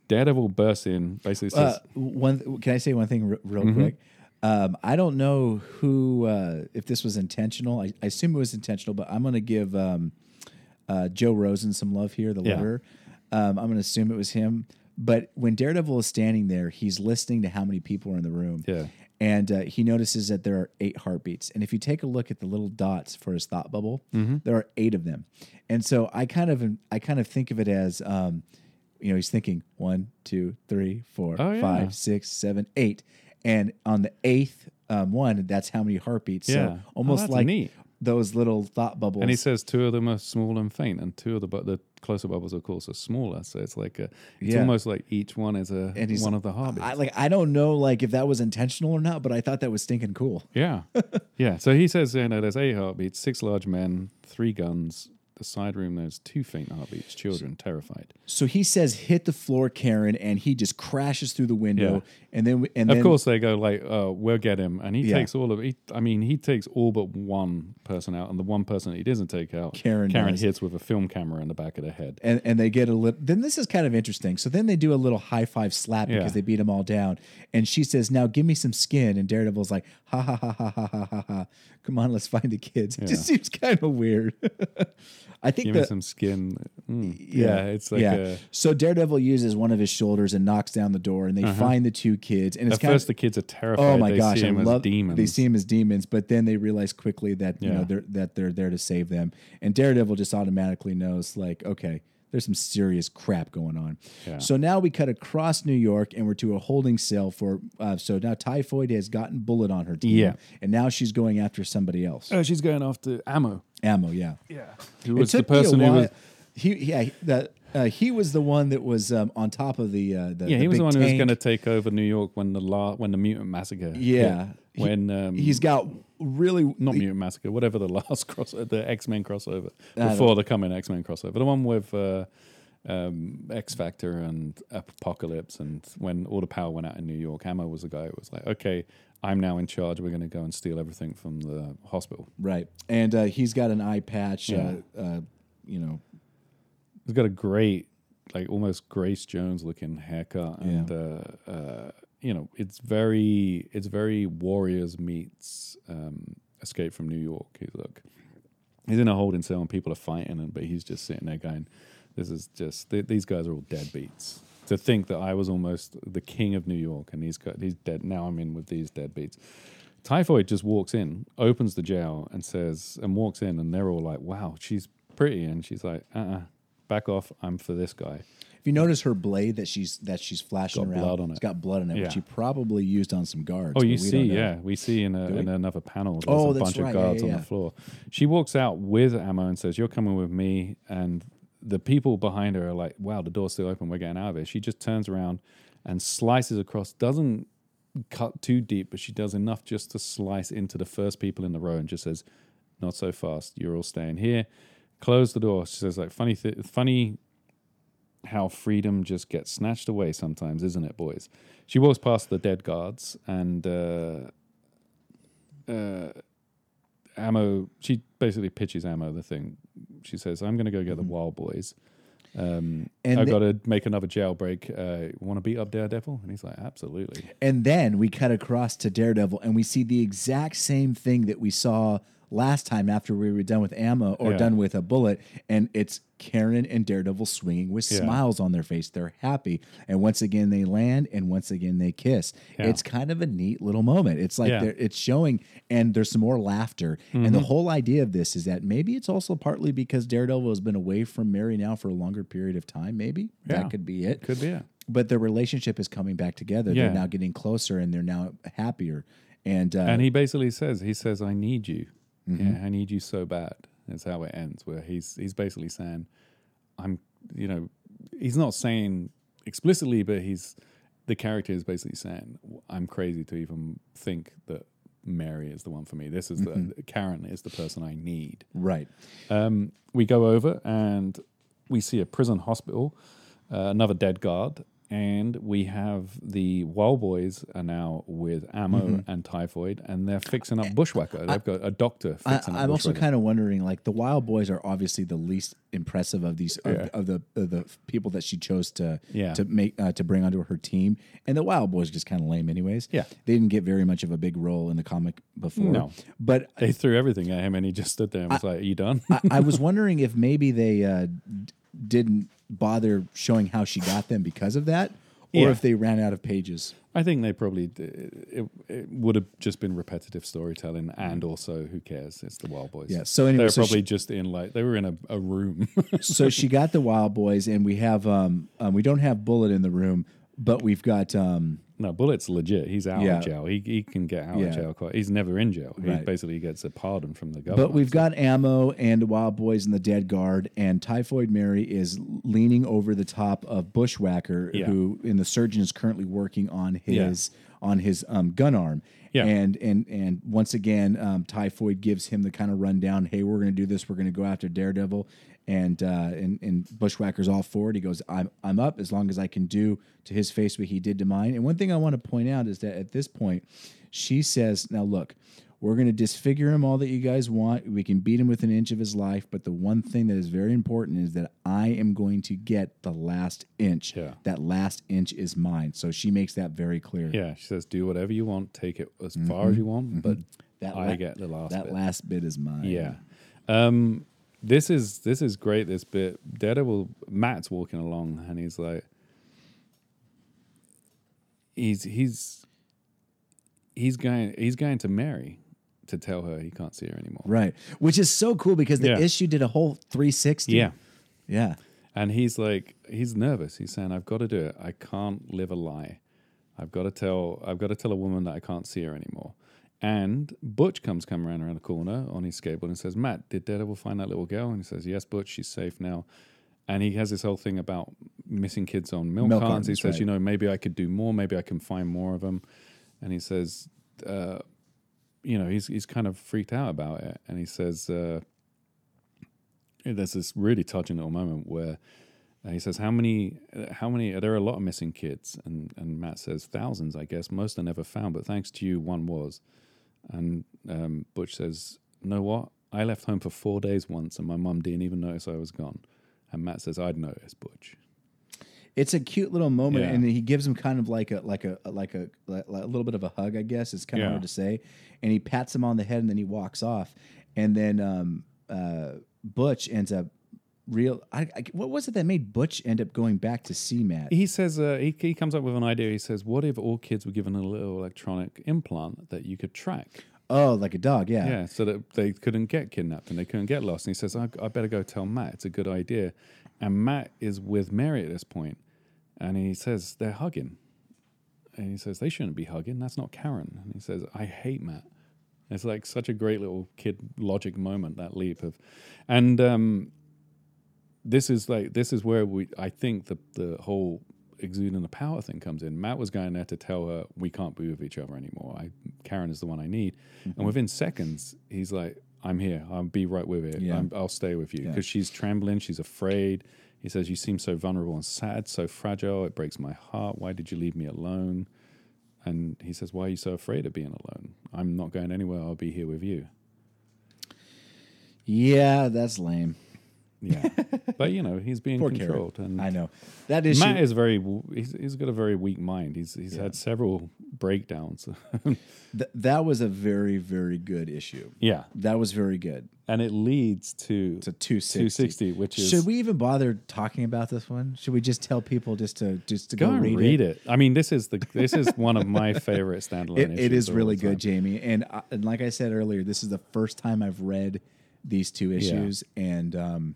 Daredevil bursts in, basically says, Uh, one. Can I say one thing r- real Mm-hmm. quick? Um, I don't know who uh, if this was intentional. I, I assume it was intentional, but I'm going to give um, uh, Joe Rosen some love here, the Yeah. letterer. Um, I'm going to assume it was him. But when Daredevil is standing there, he's listening to how many people are in the room. Yeah. And uh, he notices that there are eight heartbeats. And if you take a look at the little dots for his thought bubble, Mm-hmm. there are eight of them. And so I kind of I kind of think of it as um, you know, he's thinking one, two, three, four, Oh, yeah. five, six, seven, eight. And on the eighth um, one, that's how many heartbeats. Yeah. So Oh, almost that's like neat. those little thought bubbles. And he says two of them are small and faint, and two of the but the closer bubbles, of course, are smaller. So it's like a, it's Yeah. almost like each one is a And he's- one of the heartbeats. I like I don't know like if that was intentional or not, but I thought that was stinking cool. yeah, yeah. So he says, you know, there's eight heartbeats, six large men, three guns, the side room. There's two faint heartbeats. Children terrified. So he says, "Hit the floor, Karen," and he just crashes through the window. Yeah. And then, and Of then, course, they go like, "Oh, we'll get him," and he Yeah. takes all of. He, I mean, he takes all but one person out, and the one person he doesn't take out, Karen Karen does. hits with a film camera in the back of the head. and and they get a little. Then this is kind of interesting. So then they do a little high five slap Yeah. because they beat him all down. And she says, "Now give me some skin." And Daredevil's like, "Ha ha ha ha ha ha ha ha! Come on, let's find the kids." It just seems kind of weird. I think Give me the, some skin. Mm. Yeah. it's like yeah. a, so Daredevil uses one of his shoulders and knocks down the door, and they find the two kids. And it's at kind first of the kids are terrified. oh my they gosh, see I him love as demons. They see him as demons, but then they realize quickly that you know they're that they're there to save them. And Daredevil just automatically knows, like, okay, there's some serious crap going on. Yeah. So now we cut across New York, and we're to a holding cell for. Uh, so now Typhoid has gotten Bullet on her team, Yeah. and now she's going after somebody else. Oh, she's going after ammo. Ammo, yeah. Yeah, who It was the took me a person who was? he yeah that uh, he was the one that was um, on top of the uh, the Yeah, he was the one who was going to take over New York when the la- when the mutant massacre. hit. Yeah. He- when um, He's got really not mutant massacre, whatever the last cross, the X Men crossover before the coming X Men crossover, the one with uh, um, X Factor and Apocalypse, and when all the power went out in New York, Ammo was the guy who was like, "Okay, I'm now in charge. We're going to go and steal everything from the hospital." right, and uh, he's got an eye patch. Yeah. Uh, uh, you know, He's got a great, like almost Grace Jones looking haircut, and uh, uh, you know, it's very, it's very Warriors meets um, Escape from New York. He's look, he's in a holding cell and people are fighting, and but he's just sitting there going, "This is just th- these guys are all deadbeats." To think that I was almost the king of New York, and he's got he's dead now. I'm in with these deadbeats. Typhoid just walks in, opens the jail, and says, and walks in, and they're all like, "Wow, she's pretty," and she's like, "Uh, uh back off. I'm for this guy." if you notice her blade that she's that she's flashing Got around, blood on it's it. got blood on it, Yeah. which she probably used on some guards. Oh, but you we see, know. yeah, we see in, a, we? in another panel. There's Oh, a that's bunch right, of yeah, guards yeah, on yeah. the floor. She walks out with ammo and says, "You're coming with me." And the people behind her are like, "Wow, the door's still open. We're getting out of here." She just turns around and slices across. Doesn't cut too deep, but she does enough just to slice into the first people in the row and just says, "Not so fast. You're all staying here." Close the door. She says, "Like funny, th- funny." How freedom just gets snatched away sometimes, isn't it, boys? She walks past the dead guards and uh, uh, Ammo. She basically pitches Ammo the thing. She says, "I'm going to go get the Wild Boys. Um, And I've got to make another jailbreak. Uh, Want to beat up Daredevil?" And he's like, "Absolutely." And then we cut across to Daredevil, and we see the exact same thing that we saw last time after we were done with ammo or Yeah. done with a bullet, and it's Karen and Daredevil swinging with Yeah. smiles on their face. They're happy, and once again they land, and once again they kiss. Yeah. It's kind of a neat little moment. It's like. Mm-hmm. it's showing, and there's some more laughter. And the whole idea of this is that maybe it's also partly because Daredevil has been away from Mary now for a longer period of time. Maybe that could be it Could be it. but their relationship is coming back together. They're now getting closer and they're now happier. And, uh, And he basically says, "He says, I need you. Mm-hmm. Yeah, I need you so bad." That's how it ends. Where he's he's basically saying, "I'm," you know, he's not saying explicitly, but he's the character is basically saying, "I'm crazy to even think that." Mary is the one for me. This is the Mm-hmm. Karen is the person I need. right. Um, we go over and we see a prison hospital, uh, another dead guard, and we have the Wild Boys are now with ammo Mm-hmm. and typhoid, and they're fixing up Bushwhacker. They've got a doctor I, fixing up I'm also kind of wondering, like the Wild Boys are obviously the least impressive of these of, Yeah. of the of the people that she chose to Yeah. to make uh, to bring onto her team, and the Wild Boys are just kind of lame, anyways. Yeah. they didn't get very much of a big role in the comic before. No. but they threw everything at him, and he just stood there and was like, "Are you done?" I, I was wondering if maybe they uh, didn't bother showing how she got them because of that, or Yeah. if they ran out of pages. I think they probably it, it would have just been repetitive storytelling, and also who cares? It's the Wild Boys. Yeah, so anyway, they're so probably she- just in like they were in a, a room. so she got the Wild Boys, and we have um, um we don't have Bullet in the room, but we've got um No, Bullet's legit. He's out Yeah. of jail. He he can get out Yeah. of jail. Quite. He's never in jail. He Right. basically gets a pardon from the government. but we've got ammo and Wild Boys and the Dead Guard, and Typhoid Mary is leaning over the top of Bushwhacker, Yeah. who and the surgeon is currently working on his on his um, gun arm. Yeah. And and and once again, um, Typhoid gives him the kind of rundown. Hey, we're going to do this. We're going to go after Daredevil. And uh, and and Bushwhacker's all for it. He goes, I'm I'm up as long as I can do to his face what he did to mine. And one thing I want to point out is that at this point, she says, "Now look, we're going to disfigure him all that you guys want. We can beat him with an inch of his life, but the one thing that is very important is that I am going to get the last inch. Yeah. That last inch is mine. So she makes that very clear. Yeah, she says, "Do whatever you want, take it as far as you want, but That I la- get the last That bit." last bit is mine. Yeah. Um, this is this is great. This bit, Daredevil, Matt's walking along, and he's like, he's he's he's going he's going to Mary to tell her he can't see her anymore. Right. Which is so cool because the Yeah. issue did a whole 360. Yeah. Yeah. And he's like, he's nervous. He's saying, "I've got to do it. I can't live a lie. I've got to tell. I've got to tell a woman that I can't see her anymore." And Butch comes coming around around the corner on his skateboard and says, "Matt, did Daredevil find that little girl?" And he says, "Yes, Butch. She's safe now." And he has this whole thing about missing kids on milk, Milk cartons. He says, right. "You know, maybe I could do more. Maybe I can find more of them." And he says, uh, "You know, he's he's kind of freaked out about it." And he says. Uh, there's this really touching little moment where uh, he says, "How many? How many? Are there a lot of missing kids." And and Matt says, thousands, I guess. Most are never found, but thanks to you, one was." And um, Butch says, "Know what? I left home for four days once, and my mum didn't even notice I was gone." And Matt says, "I'd notice, Butch." It's a cute little moment, Yeah. and he gives him kind of like a like a like a, like a little bit of a hug, I guess. It's kind of hard to say. And he pats him on the head, and then he walks off. And then um, uh, Butch ends up real. I, I, what was it that made Butch end up going back to see Matt? He says uh, he he comes up with an idea. He says, "What if all kids were given a little electronic implant that you could track?" Oh, like a dog, yeah. Yeah, so that they couldn't get kidnapped and they couldn't get lost. And he says, I, I better go tell Matt. It's a good idea. And Matt is with Mary at this point, and he says, They're hugging. And he says, They shouldn't be hugging. That's not Karen. And he says, I hate Matt. It's like such a great little kid logic moment, that leap of. And um, this is like, this is where we, I think the, the whole exuding the power thing comes in. Matt was going there to tell her we can't be with each other anymore. I Karen is the one I need, Mm-hmm. and within seconds he's like, "I'm here. I'll be right with it. Yeah. I'm, I'll stay with you." Yeah. Because she's trembling, she's afraid. He says, "You seem so vulnerable and sad, so fragile. It breaks my heart. Why did you leave me alone?" And he says, "Why are you so afraid of being alone? I'm not going anywhere. I'll be here with you." Yeah, that's lame. Yeah, but you know he's being Poor controlled, Karen. and I know that issue. Matt is very. He's, he's got a very weak mind. He's he's had several breakdowns. th- that was a very very good issue. yeah, That was very good. and it leads to a 260. 260, which is Should we even bother talking about this one? Should we just tell people just to just to go, go, and read, read, it? it. I mean, this is the this is one of my favorite standalone. It, it is really good, Jamie. And, I, and like I said earlier, this is the first time I've read these two issues, and um,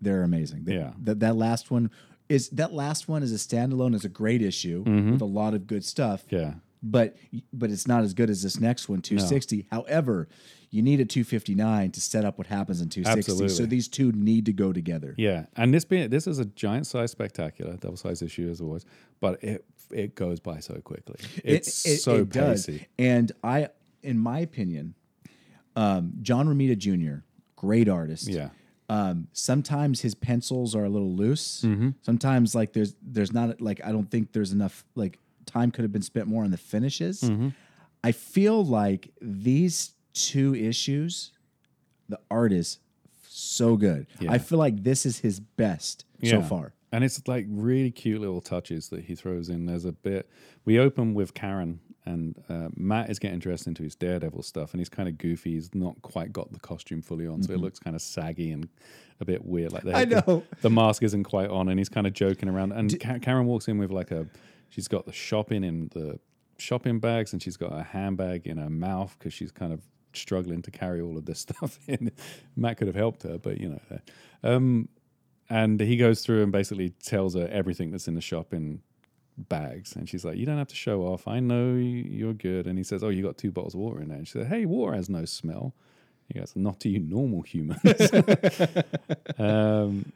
they're amazing. They- Yeah. that that last one is that last one is a standalone. is a great issue with a lot of good stuff. Mm-hmm. Yeah, but but it's not as good as this next one 260 however you need a 259 to set up what happens in 260 so these two need to go together yeah. And this being this is a giant size spectacular, double size issue as always, but it it goes by so quickly. It's it, it, so it does and i in my opinion um, john romita jr great artist Yeah, um, sometimes his pencils are a little loose Mm-hmm. sometimes like there's there's not like i don't think there's enough like time could have been spent more on the finishes Mm-hmm. i feel like these two issues the art is so good Yeah. i feel like this is his best so far And it's like really cute little touches that he throws in. There's a bit. We open with Karen, and uh, Matt is getting dressed into his Daredevil stuff, and he's kind of goofy. He's not quite got the costume fully on, so it looks kind of saggy and a bit weird. Like the, Mm-hmm. I know. the, the mask isn't quite on, and he's kind of joking around. And Ka- Karen walks in with like a. She's got the shopping in the shopping bags, and she's got a handbag in her mouth because she's kind of struggling to carry all of this stuff in. Matt could have helped her, but you know. Um, and he goes through and basically tells her everything that's in the shop in bags. And she's like, You don't have to show off. I know you- you're good. And he says, Oh, you got two bottles of water in there. And she said, Hey, water has no smell. He goes, Not to you normal humans. um,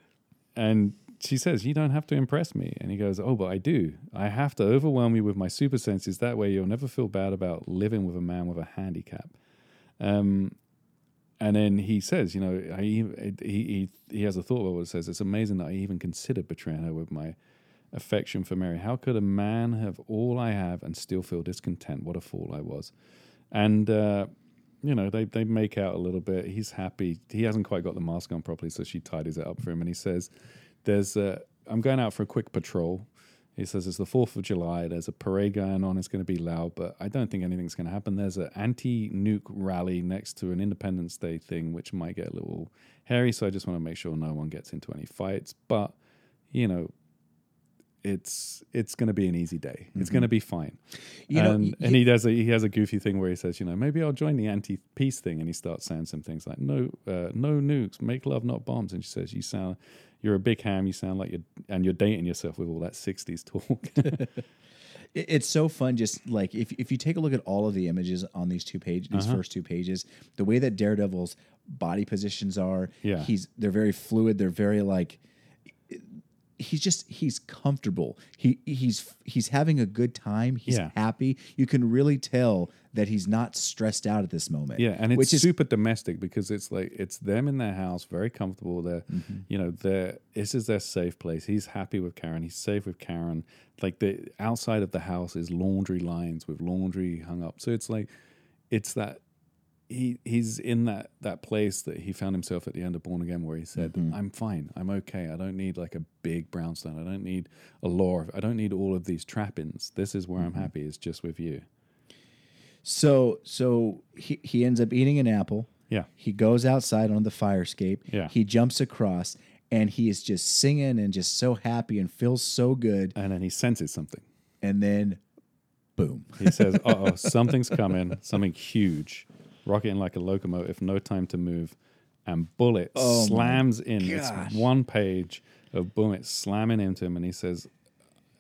and she says, You don't have to impress me. And he goes, Oh, but I do. I have to overwhelm you with my super senses. That way you'll never feel bad about living with a man with a handicap. Um, and then he says, You know, I, he, he, he has a thought about what it says. It's amazing that I even considered betraying her with my affection for Mary. How could a man have all I have and still feel discontent? What a fool I was. And, uh, you know, they, they make out a little bit. He's happy. He hasn't quite got the mask on properly, so she tidies it up for him. And he says, "There's I'm going out for a quick patrol." He says it's the Fourth of July. There's a parade going on. It's going to be loud, but I don't think anything's going to happen. There's an anti-nuke rally next to an Independence Day thing, which might get a little hairy. So I just want to make sure no one gets into any fights. But you know, it's it's going to be an easy day. It's Mm-hmm. going to be fine. You know, and, y- and he does a, he has a goofy thing where he says, you know, maybe I'll join the anti-peace thing, and he starts saying some things like, no, uh, no nukes, make love, not bombs. And she says, you sound, you're a big ham. You sound like you're, and you're dating yourself with all that '60s talk. It's so fun. Just like if if you take a look at all of the images on these two pages, these Uh-huh. first two pages, the way that Daredevil's body positions are, Yeah. he's they're very fluid. They're very like he's just he's comfortable. He he's he's having a good time. He's Yeah. happy. You can really tell that he's not stressed out at this moment. Yeah, and it's which is super domestic because it's like it's them in their house, very comfortable. They're, Mm-hmm. you know, they're this is their safe place. He's happy with Karen. He's safe with Karen. Like the outside of the house is laundry lines with laundry hung up. So it's like it's that he he's in that that place that he found himself at the end of Born Again, where he said, Mm-hmm. "I'm fine. I'm okay. I don't need like a big brownstone. I don't need a law. I don't need all of these trappings. This is where Mm-hmm. I'm happy. It's just with you." so so he he ends up eating an apple. Yeah. He goes outside on the fire escape. Yeah. He jumps across and he is just singing and just so happy and feels so good. And then he senses something. And then boom. He says, "Uh oh, something's coming, something huge, rocketing like a locomotive, no time to move." And Bullet Oh slams in. It's one page of Bullet slamming into him, and he says,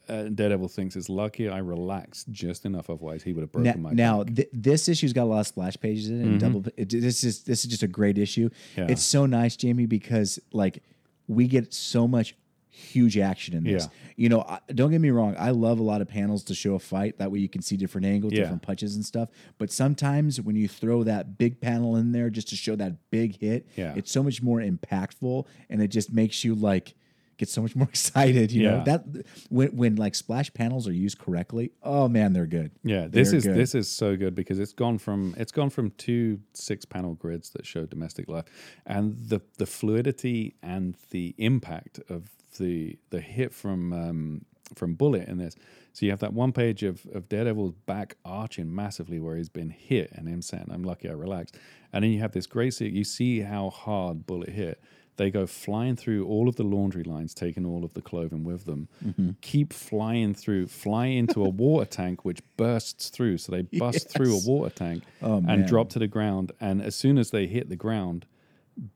uh, "Daredevil thinks it's lucky I relaxed just enough, otherwise he would have Now, broken my now th- this issue's got a lot of splash pages in it. And double. It, this is this is just a great issue. Yeah. It's so nice, Jamie, because like we get so much huge action in this. Yeah. You know, I, don't get me wrong. I love a lot of panels to show a fight. That way you can see different angles, Yeah. different punches and stuff. But sometimes when you throw that big panel in there just to show that big hit, Yeah. it's so much more impactful, and it just makes you like get so much more excited. You know that when when like splash panels are used correctly, oh man, they're good. Yeah, this They're is good. this is so good because it's gone from it's gone from two six panel grids that show domestic life, and the the fluidity and the impact of the the hit from um, from Bullet in this. So you have that one page of of Daredevil's back arching massively where he's been hit, and him saying, "I'm lucky I relaxed," and then you have this great se- You see how hard Bullet hit. They go flying through all of the laundry lines, taking all of the clothing with them. Mm-hmm. Keep flying through, fly into a water tank, which bursts through. So they bust through a water tank Oh, and man. drop to the ground. And as soon as they hit the ground,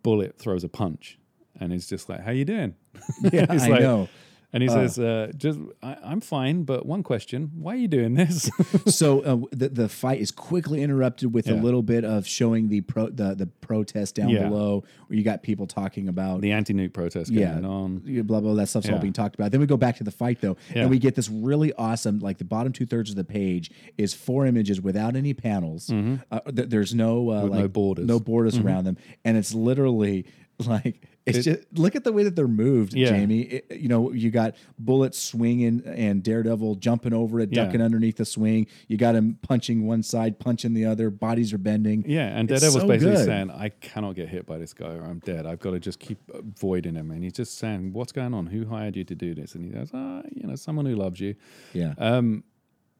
Bullet throws a punch, and he's just like, "How you doing?" Yeah, He's I like- know. And he says, uh, "Just, I, I'm fine, but one question: Why are you doing this?" so uh, the the fight is quickly interrupted with a little bit of showing the pro the, the protest down Yeah. below, where you got people talking about the anti-nuke protest going yeah, on. blah blah. That stuff's all being talked about. Then we go back to the fight though, Yeah. and we get this really awesome. Like the bottom two thirds of the page is four images without any panels. Uh, th- there's no uh, With no borders. no borders around them, and it's literally like it's just look at the way that they're moved, Yeah. Jamie. It- you know, you got bullets swinging and Daredevil jumping over it, Yeah. ducking underneath the swing. You got him punching one side, punching the other. Bodies are bending. Yeah, and Daredevil's so basically good. saying, "I cannot get hit by this guy, or I'm dead. I've got to just keep avoiding him." And he's just saying, "What's going on? Who hired you to do this?" And he goes, "Ah, you know, someone who loves you." Yeah, Um,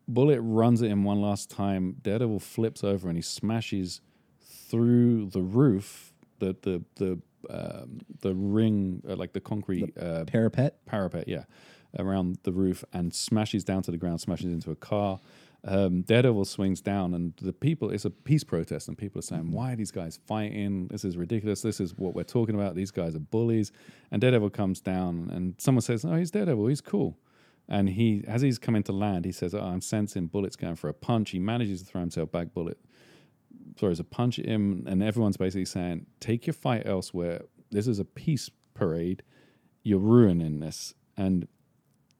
Bullet runs at him one last time. Daredevil flips over and he smashes through the roof, the the the um, the ring, uh, like the concrete uh, parapet. parapet, yeah, around the roof and smashes down to the ground, smashes into a car. Um, Daredevil swings down, and the people, it's a peace protest, and people are saying, Why are these guys fighting? This is ridiculous. This is what we're talking about. These guys are bullies. And Daredevil comes down, and someone says, Oh, he's Daredevil. He's cool. And he, as he's coming to land, he says, Oh, I'm sensing Bullet's going for a punch. He manages to throw himself back. Bullet throws a punch at him, and everyone's basically saying, "Take your fight elsewhere. This is a peace parade. you're ruining this. And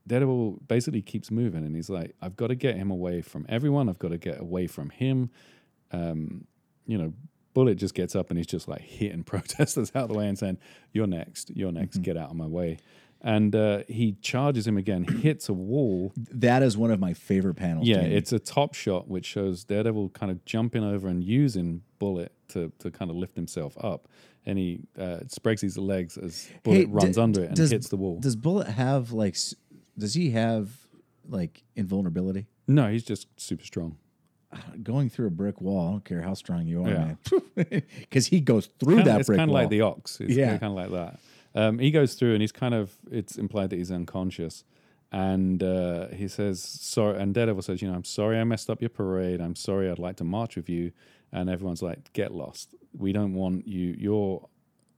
Daredevil basically keeps moving, and he's like, I've got to get him away from everyone. I've got to get away from him. Um, you know, Bullet just gets up and he's just like hitting protesters out of the way and saying, "You're next. You're next. Mm-hmm. Get out of my way." And uh, he charges him again, hits a wall. That is one of my favorite panels. Yeah, Jamie. it's a top shot which shows Daredevil kind of jumping over and using Bullet to, to kind of lift himself up. And he uh, breaks his legs as Bullet Hey, runs d- under it and does- hits the wall. Does Bullet have like? Does he have like invulnerability? no, he's just super strong. Going through a brick wall. I don't care how strong you are, Yeah. man. Because he goes through Kinda- that it's brick kind of like the ox. It's Yeah. kind of like that. Um, he goes through and he's kind of. It's implied that he's unconscious, and uh, he says sorry. And Daredevil says, "You know, I'm sorry I messed up your parade. I'm sorry. I'd like to march with you." And everyone's like, "Get lost. We don't want you. Your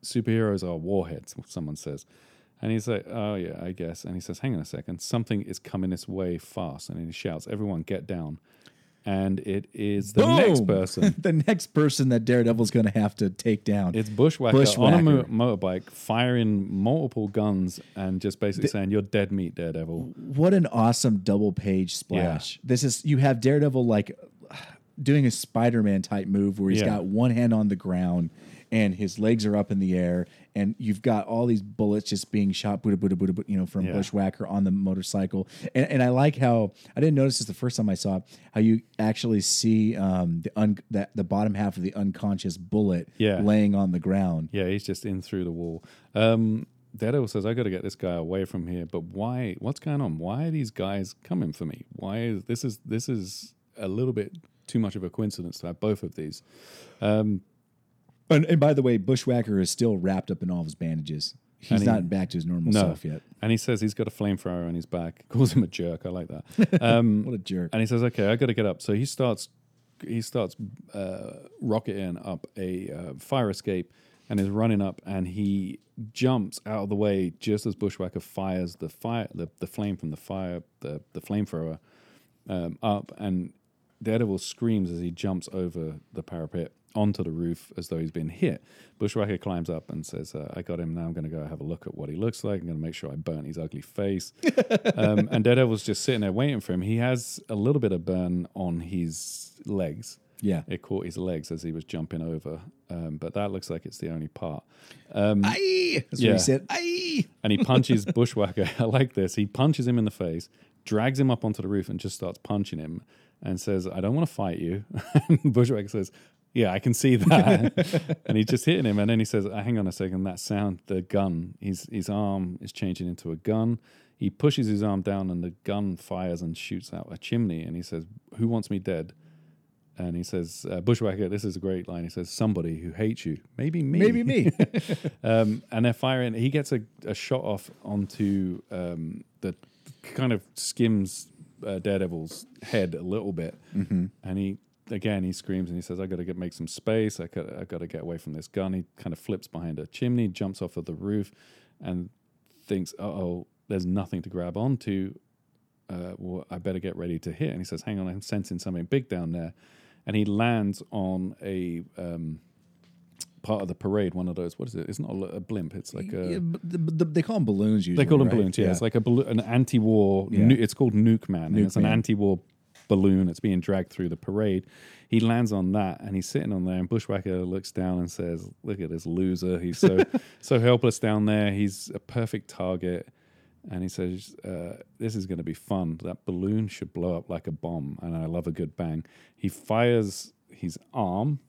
superheroes are warheads." Someone says. And he's like, "Oh yeah, I guess." And he says, "Hang on a second. Something is coming this way fast." And he shouts, "Everyone, get down!" And it is the next person. the next person that Daredevil's going to have to take down. It's Bushwhacker, Bushwhacker. on a mo- motorbike, firing multiple guns and just basically saying, "You're dead meat, Daredevil." what an awesome double page splash. This is you have Daredevil like doing a Spider-Man type move where he's Yeah. got one hand on the ground and his legs are up in the air and you've got all these bullets just being shot Buddha Buddha Buddha, you know from Yeah. Bushwhacker on the motorcycle. And, and I like how I didn't notice this the first time I saw it, how you actually see um, the un, that the bottom half of the unconscious bullet Yeah. laying on the ground. Yeah, he's just in through the wall. Um, Daredevil says, "I got to get this guy away from here." But why? What's going on? Why are these guys coming for me? Why is this is this is a little bit too much of a coincidence to have both of these? Um, And, and by the way, Bushwhacker is still wrapped up in all of his bandages. He's he- not back to his normal no, self yet. and he says he's got a flamethrower on his back. Calls him a jerk. I like that. Um, What a jerk. and he says, "Okay, I got to get up." So he starts he starts uh, rocketing up a uh, fire escape and is running up, and he jumps out of the way just as Bushwhacker fires the fire the, the flame from the fire the the flamethrower um, up, and Daredevil screams as he jumps over the parapet onto the roof as though he's been hit. Bushwhacker climbs up and says, uh, "I got him. Now I'm going to go have a look at what he looks like. I'm going to make sure I burn his ugly face." um, and Daredevil's just sitting there waiting for him. He has a little bit of burn on his legs. Yeah. It caught his legs as he was jumping over, um, but that looks like it's the only part. Um, Aye! That's Yeah. what he said. Aye! and he punches Bushwhacker. I like this. He punches him in the face, drags him up onto the roof, and just starts punching him and says, I don't want to fight you. Bushwhacker says, Yeah, I can see that. and he's just hitting him. And then he says, "Uh, Hang on a second, that sound, the gun, his, his arm is changing into a gun. He pushes his arm down, and the gun fires and shoots out a chimney. And he says, Who wants me dead? And he says, uh, Bushwhacker, this is a great line. He says, Somebody who hates you. Maybe me. Maybe me. Um, and they're firing. He gets a, a shot off onto um, the kind of skims uh, Daredevil's head a little bit, and he again he screams and he says, "I got to get make some space. I got I got to get away from this gun." He kind of flips behind a chimney, jumps off of the roof, and thinks, "Uh oh, there's nothing to grab onto. Uh, well, I better get ready to hit." And he says, "Hang on, I'm sensing something big down there," and he lands on a. Um, Part of the parade, one of those. What is it? It's not a, a blimp. It's like a. Yeah, the, the, they call them balloons usually. They call them right? balloons. Yeah, it's like a balloon, an anti-war. Yeah. Nu- it's called Nuke Man. and Nuke it's an anti-war balloon. It's being dragged through the parade. He lands on that, and he's sitting on there. And Bushwhacker looks down and says, "Look at this loser. He's so so helpless down there. He's a perfect target." And he says, uh, "This is going to be fun. That balloon should blow up like a bomb, and I love a good bang." He fires his arm,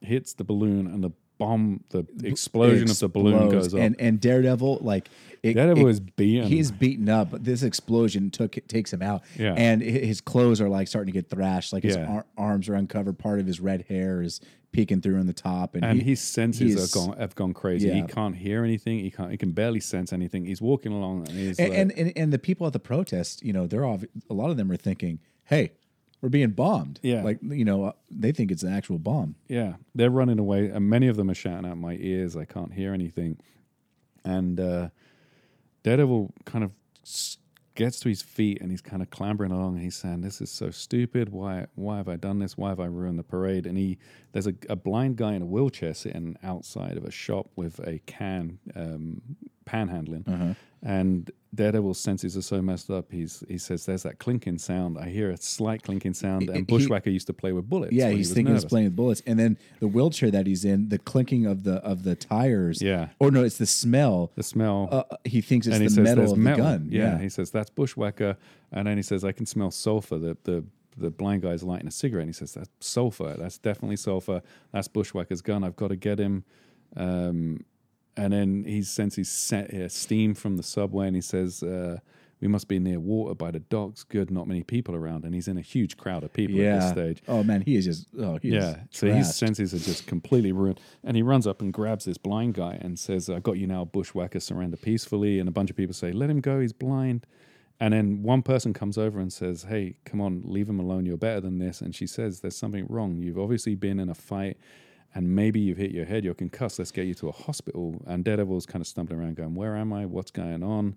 hits the balloon, and the bomb, the explosion of the balloon Explodes. goes up. And and Daredevil like it, Daredevil it- is beaten. He's beaten up, but this explosion took takes him out. Yeah. And hi- his clothes are like starting to get thrashed. Like his Yeah. ar- arms are uncovered. Part of his red hair is peeking through on the top. And, and he, his senses he's- have gone have gone crazy. He Yeah. can't hear anything. He can't. He can barely sense anything. He's walking along and he's and, like, and, and and the people at the protest, you know, they're all a lot of them are thinking, "Hey, we're being bombed." Yeah. like you know, uh, they think it's an actual bomb. yeah, they're running away, and many of them are shouting out my ears. I can't hear anything. And uh, Daredevil kind of gets to his feet and he's kind of clambering along and he's saying, "This is so stupid. Why? Why have I done this? Why have I ruined the parade?" And he there's a, a blind guy in a wheelchair sitting outside of a shop with a can um, panhandling, Uh-huh. And Daredevil's senses are so messed up. He's he says there's that clinking sound. I hear a slight clinking sound, and He- Bushwhacker used to play with bullets. Yeah, he he's was thinking he's playing with bullets, and then the wheelchair that he's in, the clinking of the of the tires. Yeah. or no, it's the smell. the smell. Uh, he thinks it's and he the metal of metal. the gun. Yeah. he says that's bushwhacker, and then he says I can smell sulfur. The the the blind guy's lighting a cigarette. and He says that's sulfur. That's definitely sulfur. That's bushwhacker's gun. I've got to get him. Um, and then he senses set, uh, steam from the subway, and he says. Uh, we must be near water by the docks. Good, not many people around, and he's in a huge crowd of people yeah. at this stage. Oh man, he is just. Oh, he Yeah. So his senses are just completely ruined. And he runs up and grabs this blind guy and says, I got you now, bushwhacker, surrender peacefully. And a bunch of people say, Let him go, he's blind. And then one person comes over and says, Hey, come on, leave him alone. You're better than this. And she says, There's something wrong. You've obviously been in a fight and maybe you've hit your head. You're concussed. Let's get you to a hospital. And Daredevil's kind of stumbling around going, Where am I? What's going on?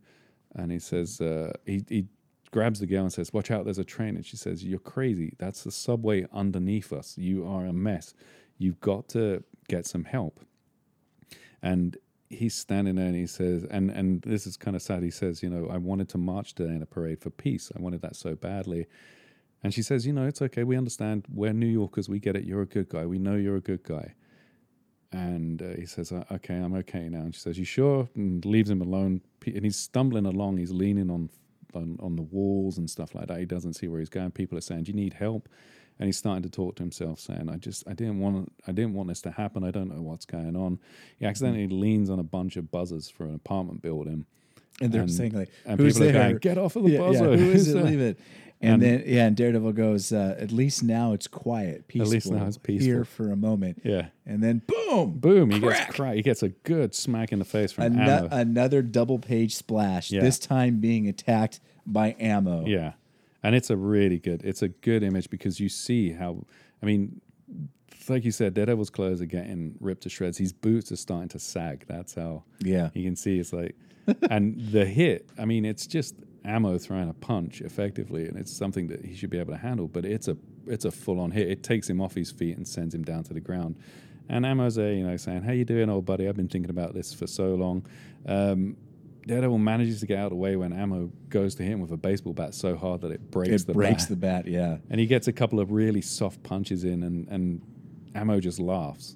And he says, uh, he, he grabs the girl and says, Watch out, there's a train. And she says, You're crazy. That's the subway underneath us. You are a mess. You've got to get some help. And he's standing there and he says, and, and this is kind of sad. He says, You know, I wanted to march today in a parade for peace. I wanted that so badly. And she says, You know, it's okay. We understand. We're New Yorkers. We get it. You're a good guy. We know you're a good guy. And uh, he says, "Uh, "Okay, I'm okay now." And she says, "You sure?" And leaves him alone. And he's stumbling along. He's leaning on, on on the walls and stuff like that. He doesn't see where he's going. People are saying, "Do you need help?" And he's starting to talk to himself, saying, "I just, I didn't want, I didn't want this to happen. I don't know what's going on." He accidentally leans on a bunch of buzzers for an apartment building, and they're and- saying like, and "Who's people there?" going, "Get off of the yeah, buzzer! Yeah, who is it? Leave it. And, And- then yeah, and Daredevil goes, uh, "At least now it's quiet, peaceful. At least now it's peaceful." Here for a moment, Yeah. and then boom, Boom! He Crack! gets crack. He gets a good smack in the face from Ano- ammo. another double page splash. Yeah. This time being attacked by ammo. Yeah, and it's a really good. It's a good image because you see how. I mean, like you said, Daredevil's clothes are getting ripped to shreds. His boots are starting to sag. That's how yeah. you can see. It's like, and the hit. I mean, it's just ammo throwing a punch effectively, and it's something that he should be able to handle. But it's a it's a full on hit. It takes him off his feet and sends him down to the ground. And Ammo's there, you know, saying, "How you doing, old buddy? I've been thinking about this for so long." Um, Daredevil manages to get out of the way when Ammo goes to him with a baseball bat so hard that it breaks It the breaks bat. the bat. Yeah. and he gets a couple of really soft punches in, and and Ammo just laughs,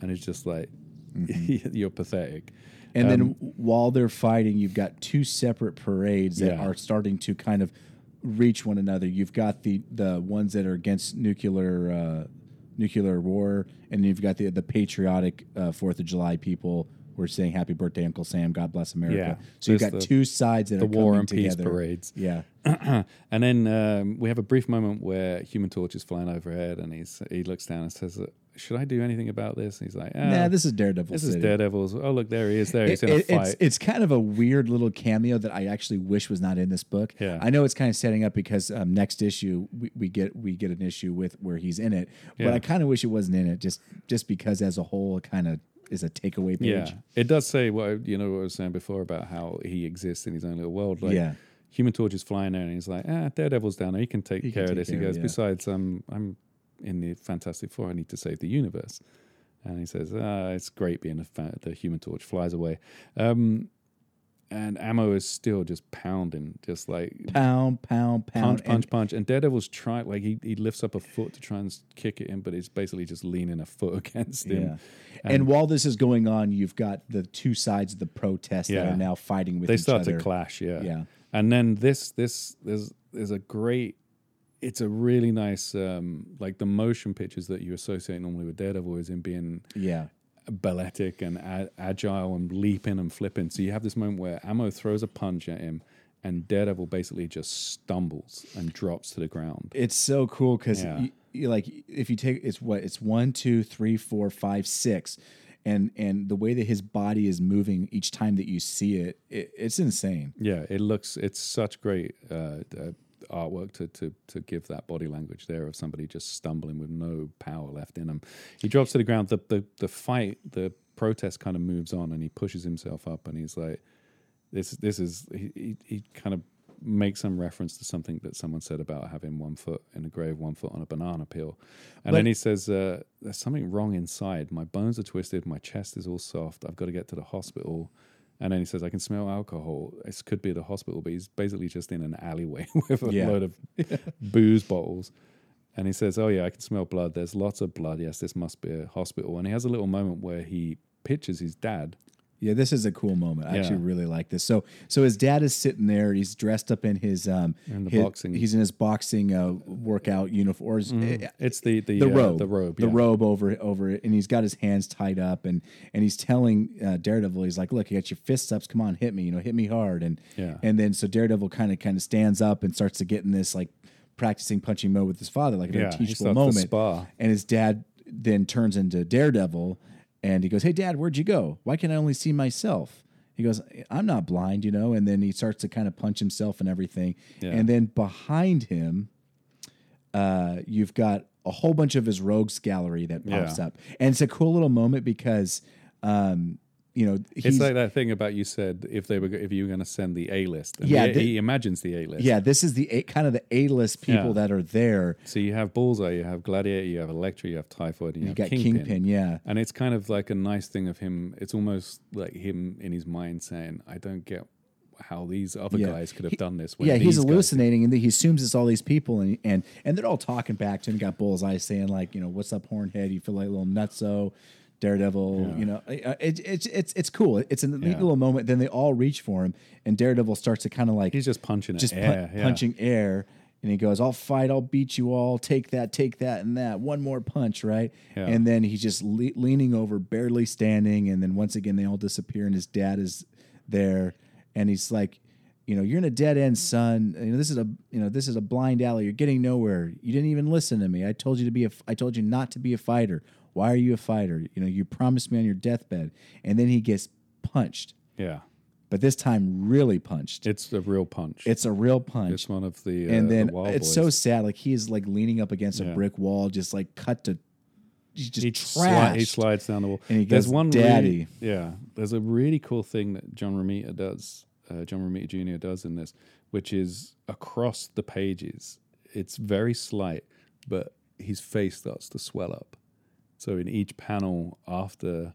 and it's just like, "You're pathetic." And then Um, while they're fighting, you've got two separate parades that Yeah. are starting to kind of reach one another. You've got the the ones that are against nuclear uh, nuclear war, and you've got the the patriotic uh, Fourth of July people. Who are saying "Happy Birthday, Uncle Sam. God bless America." Yeah. So you've got the- two sides that the are war coming and peace together. parades. Yeah. and then um, we have a brief moment where Human Torch is flying overhead, and he's he looks down and says, "Should I do anything about this?" And he's like, ah, nah, this is Daredevil. this is Daredevil's. Oh, look, there he is. There he's It- in a it- fight. it's, it's kind of a weird little cameo that I actually wish was not in this book. Yeah. I know it's kind of setting up because um, next issue we, we get we get an issue with where he's in it, but I kind of wish it wasn't in it just just because as a whole it kind of is a takeaway page. yeah, it does say what you know what I was saying before about how he exists in his own little world. Like, Yeah. Human Torch is flying there, and he's like, "Ah, Daredevil's down there. He can take He can care of this." He care of goes, yeah. "Besides, um, I'm in the Fantastic Four. I need to save the universe." And he says, "Ah, it's great being a fa- the Human Torch." Flies away, um, and Ammo is still just pounding, just like Pound, pound, pound, punch, and- punch, punch. And Daredevil's trying, like he, he lifts up a foot to try and kick it in, but he's basically just leaning a foot against him. Yeah. And, while this is going on, you've got the two sides of the protest that are now fighting with each other. they start other. to clash. Yeah, Yeah. And then this, this, there's, there's a great. It's a really nice, um, like the motion pictures that you associate normally with Daredevil is in being Yeah. Balletic and a- agile and leaping and flipping. So you have this moment where Ammo throws a punch at him, and Daredevil basically just stumbles and drops to the ground. It's so cool because Yeah. like if you take it's what it's one, two, three, four, five, six, and and the way that his body is moving each time that you see it, it it's insane. Yeah, it looks. It's such great uh, uh, artwork to, to to give that body language there of somebody just stumbling with no power left in him. He drops to the ground. The the the fight, the protest kind of moves on, and he pushes himself up, and he's like, "This this is." He he, he kind of makes some reference to something that someone said about having one foot in a grave, one foot on a banana peel, and But- then he says, uh, "There's something wrong inside. My bones are twisted. My chest is all soft. I've got to get to the hospital." And then he says, I can smell alcohol. This could be the hospital, but he's basically just in an alleyway with a Yeah. load of booze bottles. And he says, Oh, yeah, I can smell blood. There's lots of blood. Yes, this must be a hospital. And he has a little moment where he pictures his dad. Yeah, this is a cool moment. I Yeah. actually really like this. So, so his dad is sitting there. He's dressed up in his um, In the his- boxing. He's in his boxing uh, workout uniform. Eh, It's the the, the uh, robe, The robe. the robe over over it, and he's got his hands tied up, and and he's telling uh, Daredevil, he's like, "Look, you got your fists up. Come on, hit me. You know, hit me hard." And Yeah. and then so Daredevil kind of kind of stands up and starts to get in this like practicing punching mode with his father, like a Yeah, teachable moment. And his dad then turns into Daredevil, and he goes, "Hey, Dad, where'd you go? Why can I only see myself?" He goes, "I'm not blind, you know." And then he starts to kind of punch himself and everything. Yeah. And then behind him, uh, you've got a whole bunch of his rogues gallery that pops Yeah. up, and it's a cool little moment because, um, you know, It's like that thing about you said if they were if you were going to send the A list. Yeah, he, thi- he imagines the A list. yeah, this is the a, kind of the A list people Yeah. that are there. So you have Bullseye, you have Gladiator, you have Elektra, you have Typhoid, and you, You have got Kingpin. Kingpin, yeah. And it's kind of like a nice thing of him. It's almost like him in his mind saying, "I don't get how these other Yeah. guys could have He- done this." when Yeah, he's guys hallucinating, and he assumes it's all these people, and and and they're all talking back to him. Got Bullseye saying like, you know, what's up, Hornhead? You feel like a little nutso, Daredevil. You know, uh, it, it's it's it's cool. It's a neat Yeah. little moment. Then they all reach for him, and Daredevil starts to kind of like He's just punching just air, yeah. punching air. And he goes, "I'll fight. I'll beat you all. Take that. Take that, and that. One more punch, right?" Yeah. And then he's just le- leaning over, barely standing. And then once again, they all disappear, and his dad is there, and he's like, "You know, you're in a dead end, son. You know, this is a you know this is a blind alley. You're getting nowhere. You didn't even listen to me. I told you to be a. I told you not to be a fighter. Why are you a fighter? You know, you promised me on your deathbed." And then he gets punched, Yeah, but this time really punched. it's a real punch. It's a real punch It's one of the uh, and then the it's Boys. so sad. Like he is like leaning up against a brick wall, just like cut to, he's just he, sli- he slides down the wall. And he there's goes, one "Daddy." Really, yeah, there's a really cool thing that John Romita does. Uh, John Romita Jr. does in this, which is across the pages. It's very slight, but his face starts to swell up. So in each panel after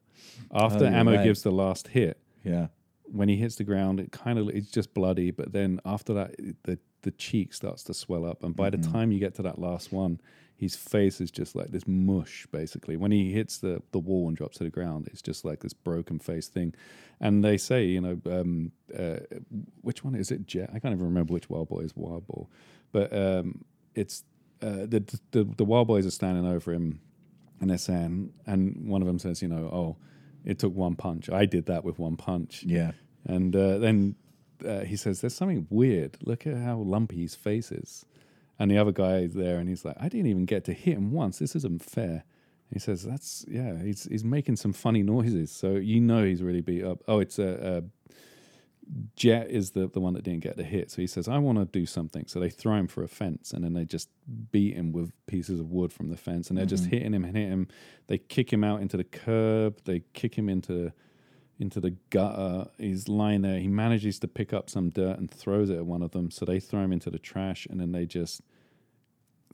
after Oh, ammo right. gives the last hit, Yeah, when he hits the ground, it kind of it's just bloody. But then after that, the the cheek starts to swell up, and by Mm-hmm. the time you get to that last one, his face is just like this mush. Basically, when he hits the the wall and drops to the ground, it's just like this broken face thing. And they say, you know, um, uh, which one is it? Jet? I can't even remember which Wild Boy is Wild Boy, but um, it's uh, the, the the Wild Boys are standing over him, and they're saying, and one of them says, you know, oh. It took one punch. I did that with one punch. yeah, And uh, then uh, he says, "There's something weird. Look at how lumpy his face is." And the other guy is there, and he's like, "I didn't even get to hit him once. This isn't fair." He says, "That's yeah." He's he's making some funny noises, so you know he's really beat up. Oh, it's a. a Jet is the, the one that didn't get the hit. So he says, I want to do something. So they throw him for a fence and then they just beat him with pieces of wood from the fence and they're just mm-hmm. hitting him and hitting him. They kick him out into the curb. They kick him into into the gutter. He's lying there. He manages to pick up some dirt and throws it at one of them. So they throw him into the trash and then they just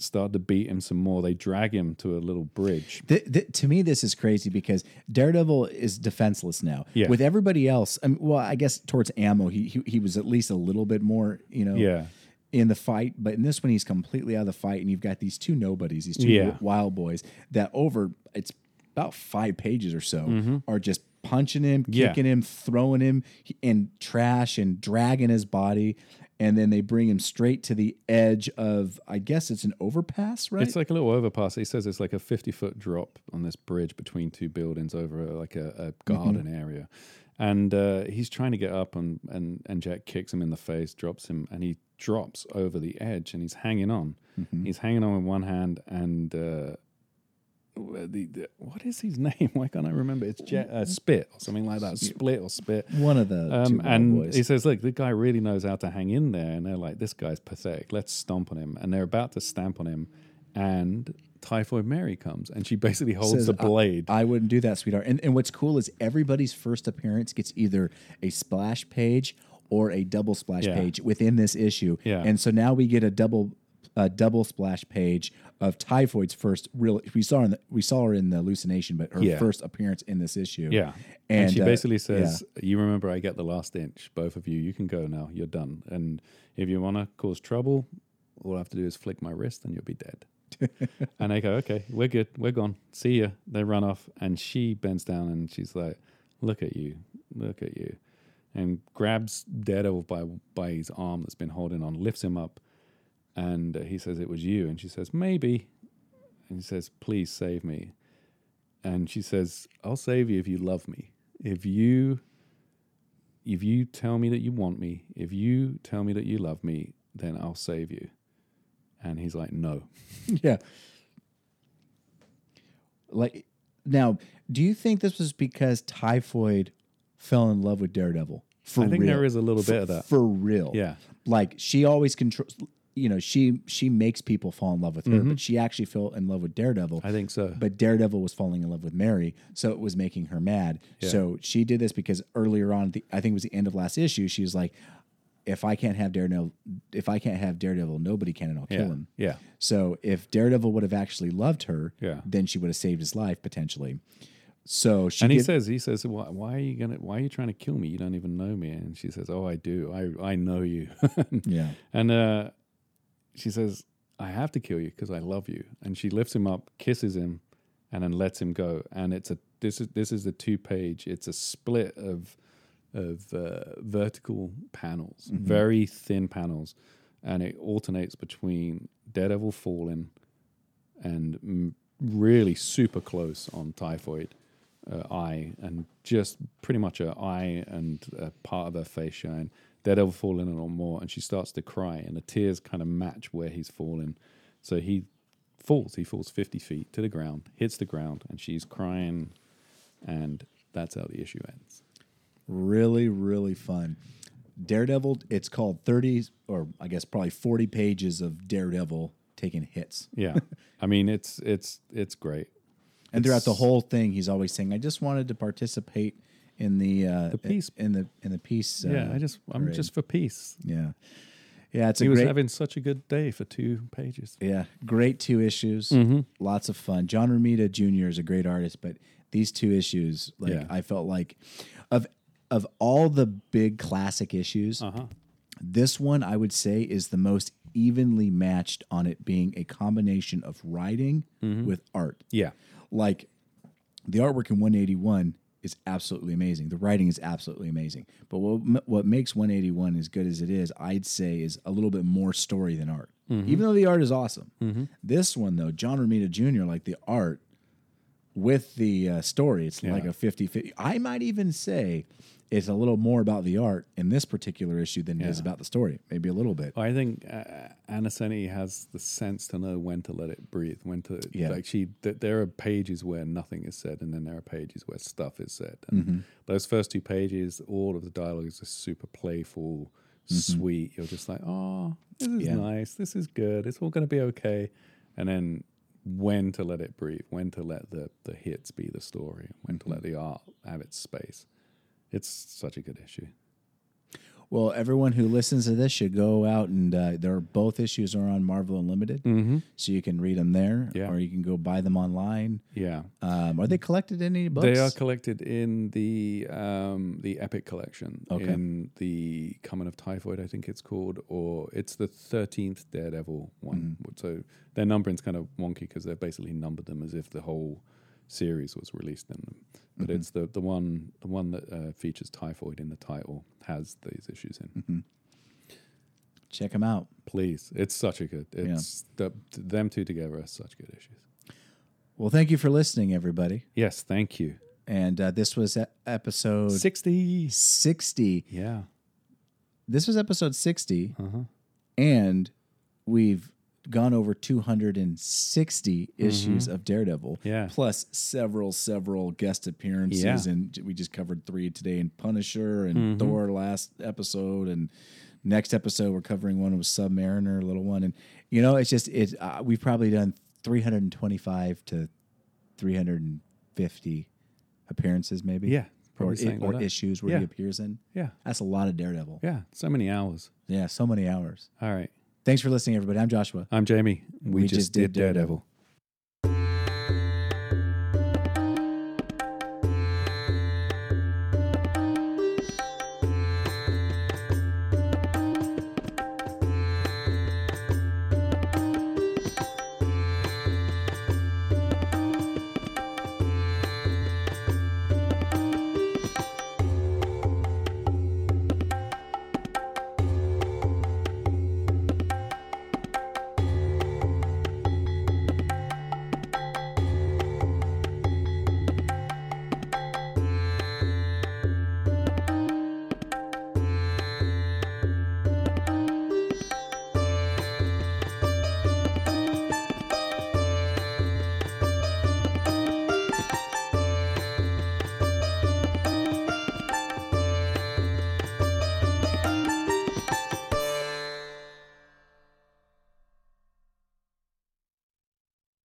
start to beat him some more. They drag him to a little bridge. Th- th- to me, this is crazy because Daredevil is defenseless now. Yeah. With everybody else, I mean, well, I guess towards ammo, he, he he was at least a little bit more, you know, Yeah. in the fight. But in this one, he's completely out of the fight, and you've got these two nobodies, these two Yeah. wild boys that over it's about five pages or so are just punching him, Mm-hmm. Yeah. kicking him, throwing him in trash and dragging his body. And then they bring him straight to the edge of, I guess it's an overpass, right? It's like a little overpass. He says it's like a 50 foot drop on this bridge between two buildings over a, like a, a garden area. And uh, he's trying to get up, and, and, and Jack kicks him in the face, drops him, and he drops over the edge and he's hanging on. He's hanging on with one hand, and uh, the, the, what is his name? Why can't I remember? It's Jet, uh, Spit or something like that. Split or Spit. One of the Um, and boys. he says, "Look, the guy really knows how to hang in there." And they're like, "This guy's pathetic. Let's stomp on him." And they're about to stamp on him, and Typhoid Mary comes, and she basically holds Says, the blade. I wouldn't do that, sweetheart. And and what's cool is everybody's first appearance gets either a splash page or a double splash Yeah. page within this issue. Yeah. And so now we get a double uh, double splash page of Typhoid's first real. We saw her in the, we saw her in the hallucination, but her Yeah. first appearance in this issue. Yeah. And, And, she uh, basically says, You remember I get the last inch. Both of you, you can go now. You're done. And if you want to cause trouble, all I have to do is flick my wrist and you'll be dead. and they go, Okay, we're good. We're gone. See ya. They run off. And she bends down and she's like, Look at you. Look at you. And grabs Daredevil by, by his arm that's been holding on, lifts him up. And uh, he says, It was you. And she says, Maybe. And he says, Please save me. And she says, I'll save you if you love me. If you if you tell me that you want me, if you tell me that you love me, then I'll save you. And he's like, No. yeah. Like now, do you think this was because Typhoid fell in love with Daredevil? For I think real? there is a little for, bit of that. for real. Yeah. like she always controls. You know, she she makes people fall in love with her, Mm-hmm. but she actually fell in love with Daredevil. I think so. but Daredevil was falling in love with Mary, so it was making her mad. So she did this because earlier on, the, I think it was the end of last issue. She was like, "If I can't have Daredevil, if I can't have Daredevil, nobody can, and I'll yeah. kill him." Yeah. So if Daredevil would have actually loved her, Yeah. then she would have saved his life potentially. So she And he get- says, he says, why, why are you gonna why are you trying to kill me? You don't even know me. And she says, Oh, I do. I I know you. "Yeah, And uh, she says, I have to kill you because I love you. And she lifts him up, kisses him, and then lets him go. And it's a this is this is the two page. It's a split of of uh, vertical panels, very thin panels, and it alternates between Daredevil falling and mm, really super close on Typhoid uh, eye, and just pretty much her eye and a part of her face showing. Daredevil falling a little more, and she starts to cry, and the tears kind of match where he's falling. So he falls. He falls fifty feet to the ground, hits the ground, and she's crying, and that's how the issue ends. really, really fun." Daredevil. It's called thirty, or I guess probably forty pages of Daredevil taking hits. Yeah, I mean it's it's it's great. And throughout the whole thing, he's always saying, "I just wanted to participate in the uh, The peace- in the in the peace." Uh, yeah, I just I'm parade." just for peace. yeah, yeah. It's a He was great, having such a good day for two pages. yeah, great two issues. Mm-hmm. Lots of fun. John Romita Jr. is a great artist, but these two issues, like Yeah. I felt like, of of all the big classic issues, Uh huh. this one I would say is the most evenly matched on it being a combination of writing Mm-hmm. with art. Yeah. like the artwork in 181 is absolutely amazing. The writing is absolutely amazing. But what what makes 181 as good as it is, I'd say, is a little bit more story than art. Mm-hmm. Even though the art is awesome, this one though, John Romita Jr. like the art with the uh, story, it's like a 50-50. I might even say it's a little more about the art in this particular issue than it is about the story. Maybe a little bit. I think uh, Ann Nocenti has the sense to know when to let it breathe. When to Yeah. like she. Th- there are pages where nothing is said, and then there are pages where stuff is said. And Mm-hmm. those first two pages, all of the dialogue is just super playful, sweet. You're just like, oh, this is Mm-hmm. Yeah. nice. This is good. It's all going to be okay. And then when to let it breathe, when to let the the hits be the story, when to let Mm-hmm. the art have its space. It's such a good issue. Well, everyone who listens to this should go out and uh, there are both issues are on Marvel Unlimited, Mm-hmm. so you can read them there, Yeah. or you can go buy them online. Yeah. Um, are they collected in any books? They are collected in the um, the Epic collection Okay. in the Coming of Typhoid, I think it's called, or it's the thirteenth Daredevil one. Mm-hmm. So their numbering's kind of wonky because they've basically numbered them as if the whole series was released in them. But Mm-hmm. it's the the one the one that uh, features Typhoid in the title has these issues in. Mm-hmm. Check them out. Please, it's such a good. It's the, them two together are such good issues. Well, thank you for listening, everybody. Yes, thank you. And uh, this was episode Sixty. 60. Yeah. This was episode 60, Uh-huh. and we've gone over 260 issues of Daredevil. Mm-hmm. Yeah. Plus several, several guest appearances. Yeah. And we just covered three today in Punisher and Mm-hmm. Thor last episode. And next episode, we're covering one with Submariner, a little one. And, you know, it's just, it. Uh, we've probably done 325 to 350 appearances, maybe. Yeah, Or, probably i- something or issues where Yeah. he appears in. Yeah. That's a lot of Daredevil. Yeah. So many hours. Yeah, so many hours. All right. Thanks for listening, everybody. I'm Joshua. I'm Jamie. We, We just, just did Daredevil. Daredevil.